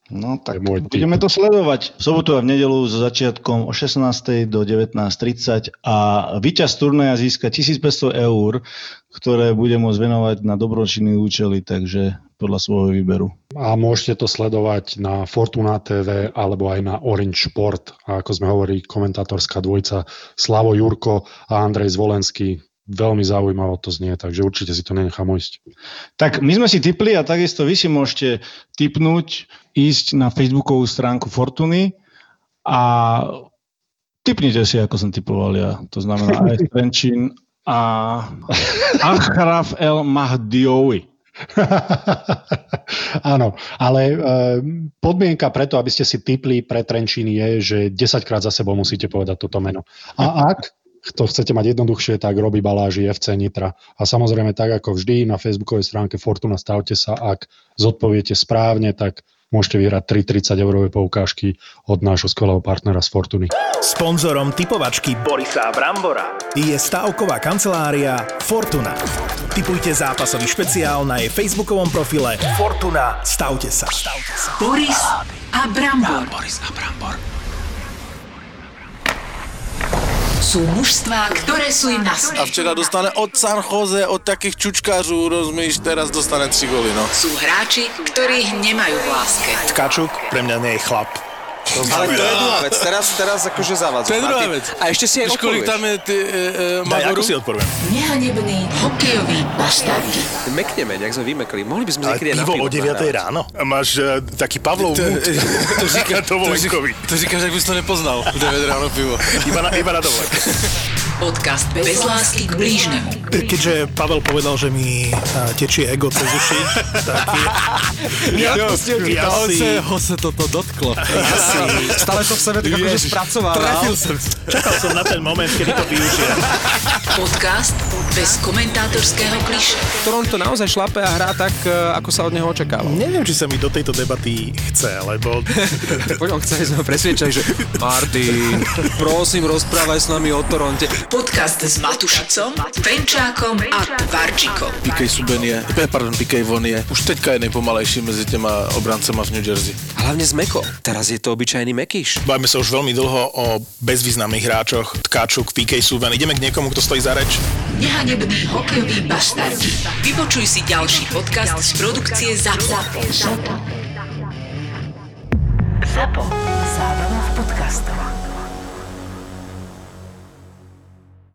No tak budeme to sledovať v sobotu a v nedelu so začiatkom o 16. do 19.30 a víťaz turnaja získa 1500 eur, ktoré bude môcť venovať na dobročinný účely, takže podľa svojho výberu. A môžete to sledovať na Fortuna TV alebo aj na Orange Sport. A ako sme hovorili, komentátorská dvojica Slavo Jurko a Andrej Zvolenský. Veľmi zaujímavo to znie, takže určite si to nenechám ujsť. Tak my sme si tipli a takisto vy si môžete tipnúť, ísť na facebookovú stránku Fortuny a tipnite si, ako som typoval ja. To znamená aj Trenčín a Achraf El Mahdioui. Áno, ale e, podmienka preto, aby ste si tipli pre Trenčín je, že 10 krát za sebou musíte povedať toto meno. A ak to chcete mať jednoduchšie, tak robí Baláži FC Nitra. A samozrejme, tak ako vždy, na facebookovej stránke Fortuna stavte sa, ak zodpoviete správne, tak môžete vyhrať 3 30 eurové poukážky od nášho skvelého partnera z Fortuny. Sponzorom typovačky Borisa Brambora je stavková kancelária Fortuna. Typujte zápasový špeciál na jej facebookovom profile Fortuna. Stavte sa. Stavte sa. Boris a Brambor. Boris a Brambor. Sú mužstvá, ktoré sú im na A včera dostane od San Jose, od takých čučkářů, rozumíš, teraz dostane 3 goly, no. Sú hráči, ktorých nemajú v láske. Tkačuk pre mňa nie je chlap. To Ale to je druhá vec, teraz, teraz akože zavadzam. To je druhá vec. A ešte si aj Víš, kolik tam je ty, e, e, Daj, ako si odporujem? Nehanebný hokejový bastard. Mekneme, jak sme vymekli. Mohli by sme niekedy aj na pivo o 9 nahrávať. ráno. Máš uh, taký Pavlov To, to, říká, to, Dovolenkový. říká, to říkáš, jak bys to nepoznal. 9 ráno pivo. Iba na, iba na dovolenke. Podcast bez lásky k blížnemu. Keďže Pavel povedal, že mi tečie ego cez uši, tak ja, ja, to. On si, ho se toto dotklo. Stále to v sebe tak akože spracoval. Trafil som. čakal som na ten moment, kedy to využijem. Podcast bez komentátorského kliše. Toronto naozaj šlape a hrá tak, e, ako sa od neho očakávalo. Neviem, či sa mi do tejto debaty chce, lebo Poďom, chceli sme ho presviečať, že Martin, prosím, rozprávaj s nami o Toronte. Podcast s Matušicom, Penčákom a Tvarčikom. Pikej Suben je, eh, pardon, Pikej Von je už teďka je nejpomalejší mezi těma obrancema v New Jersey. Hlavne z Meko. Teraz je to obyčajný Mekíš. bavíme sa už veľmi dlho o bezvýznamných hráčoch, Tkáčuk, PK Subban. Ideme k niekomu, kto stojí za reč? Nehanebný hokejový bastard. Vypočuj si ďalší podcast z produkcie ZAPO. ZAPO. ZAPO. Zábrná v podcastovách.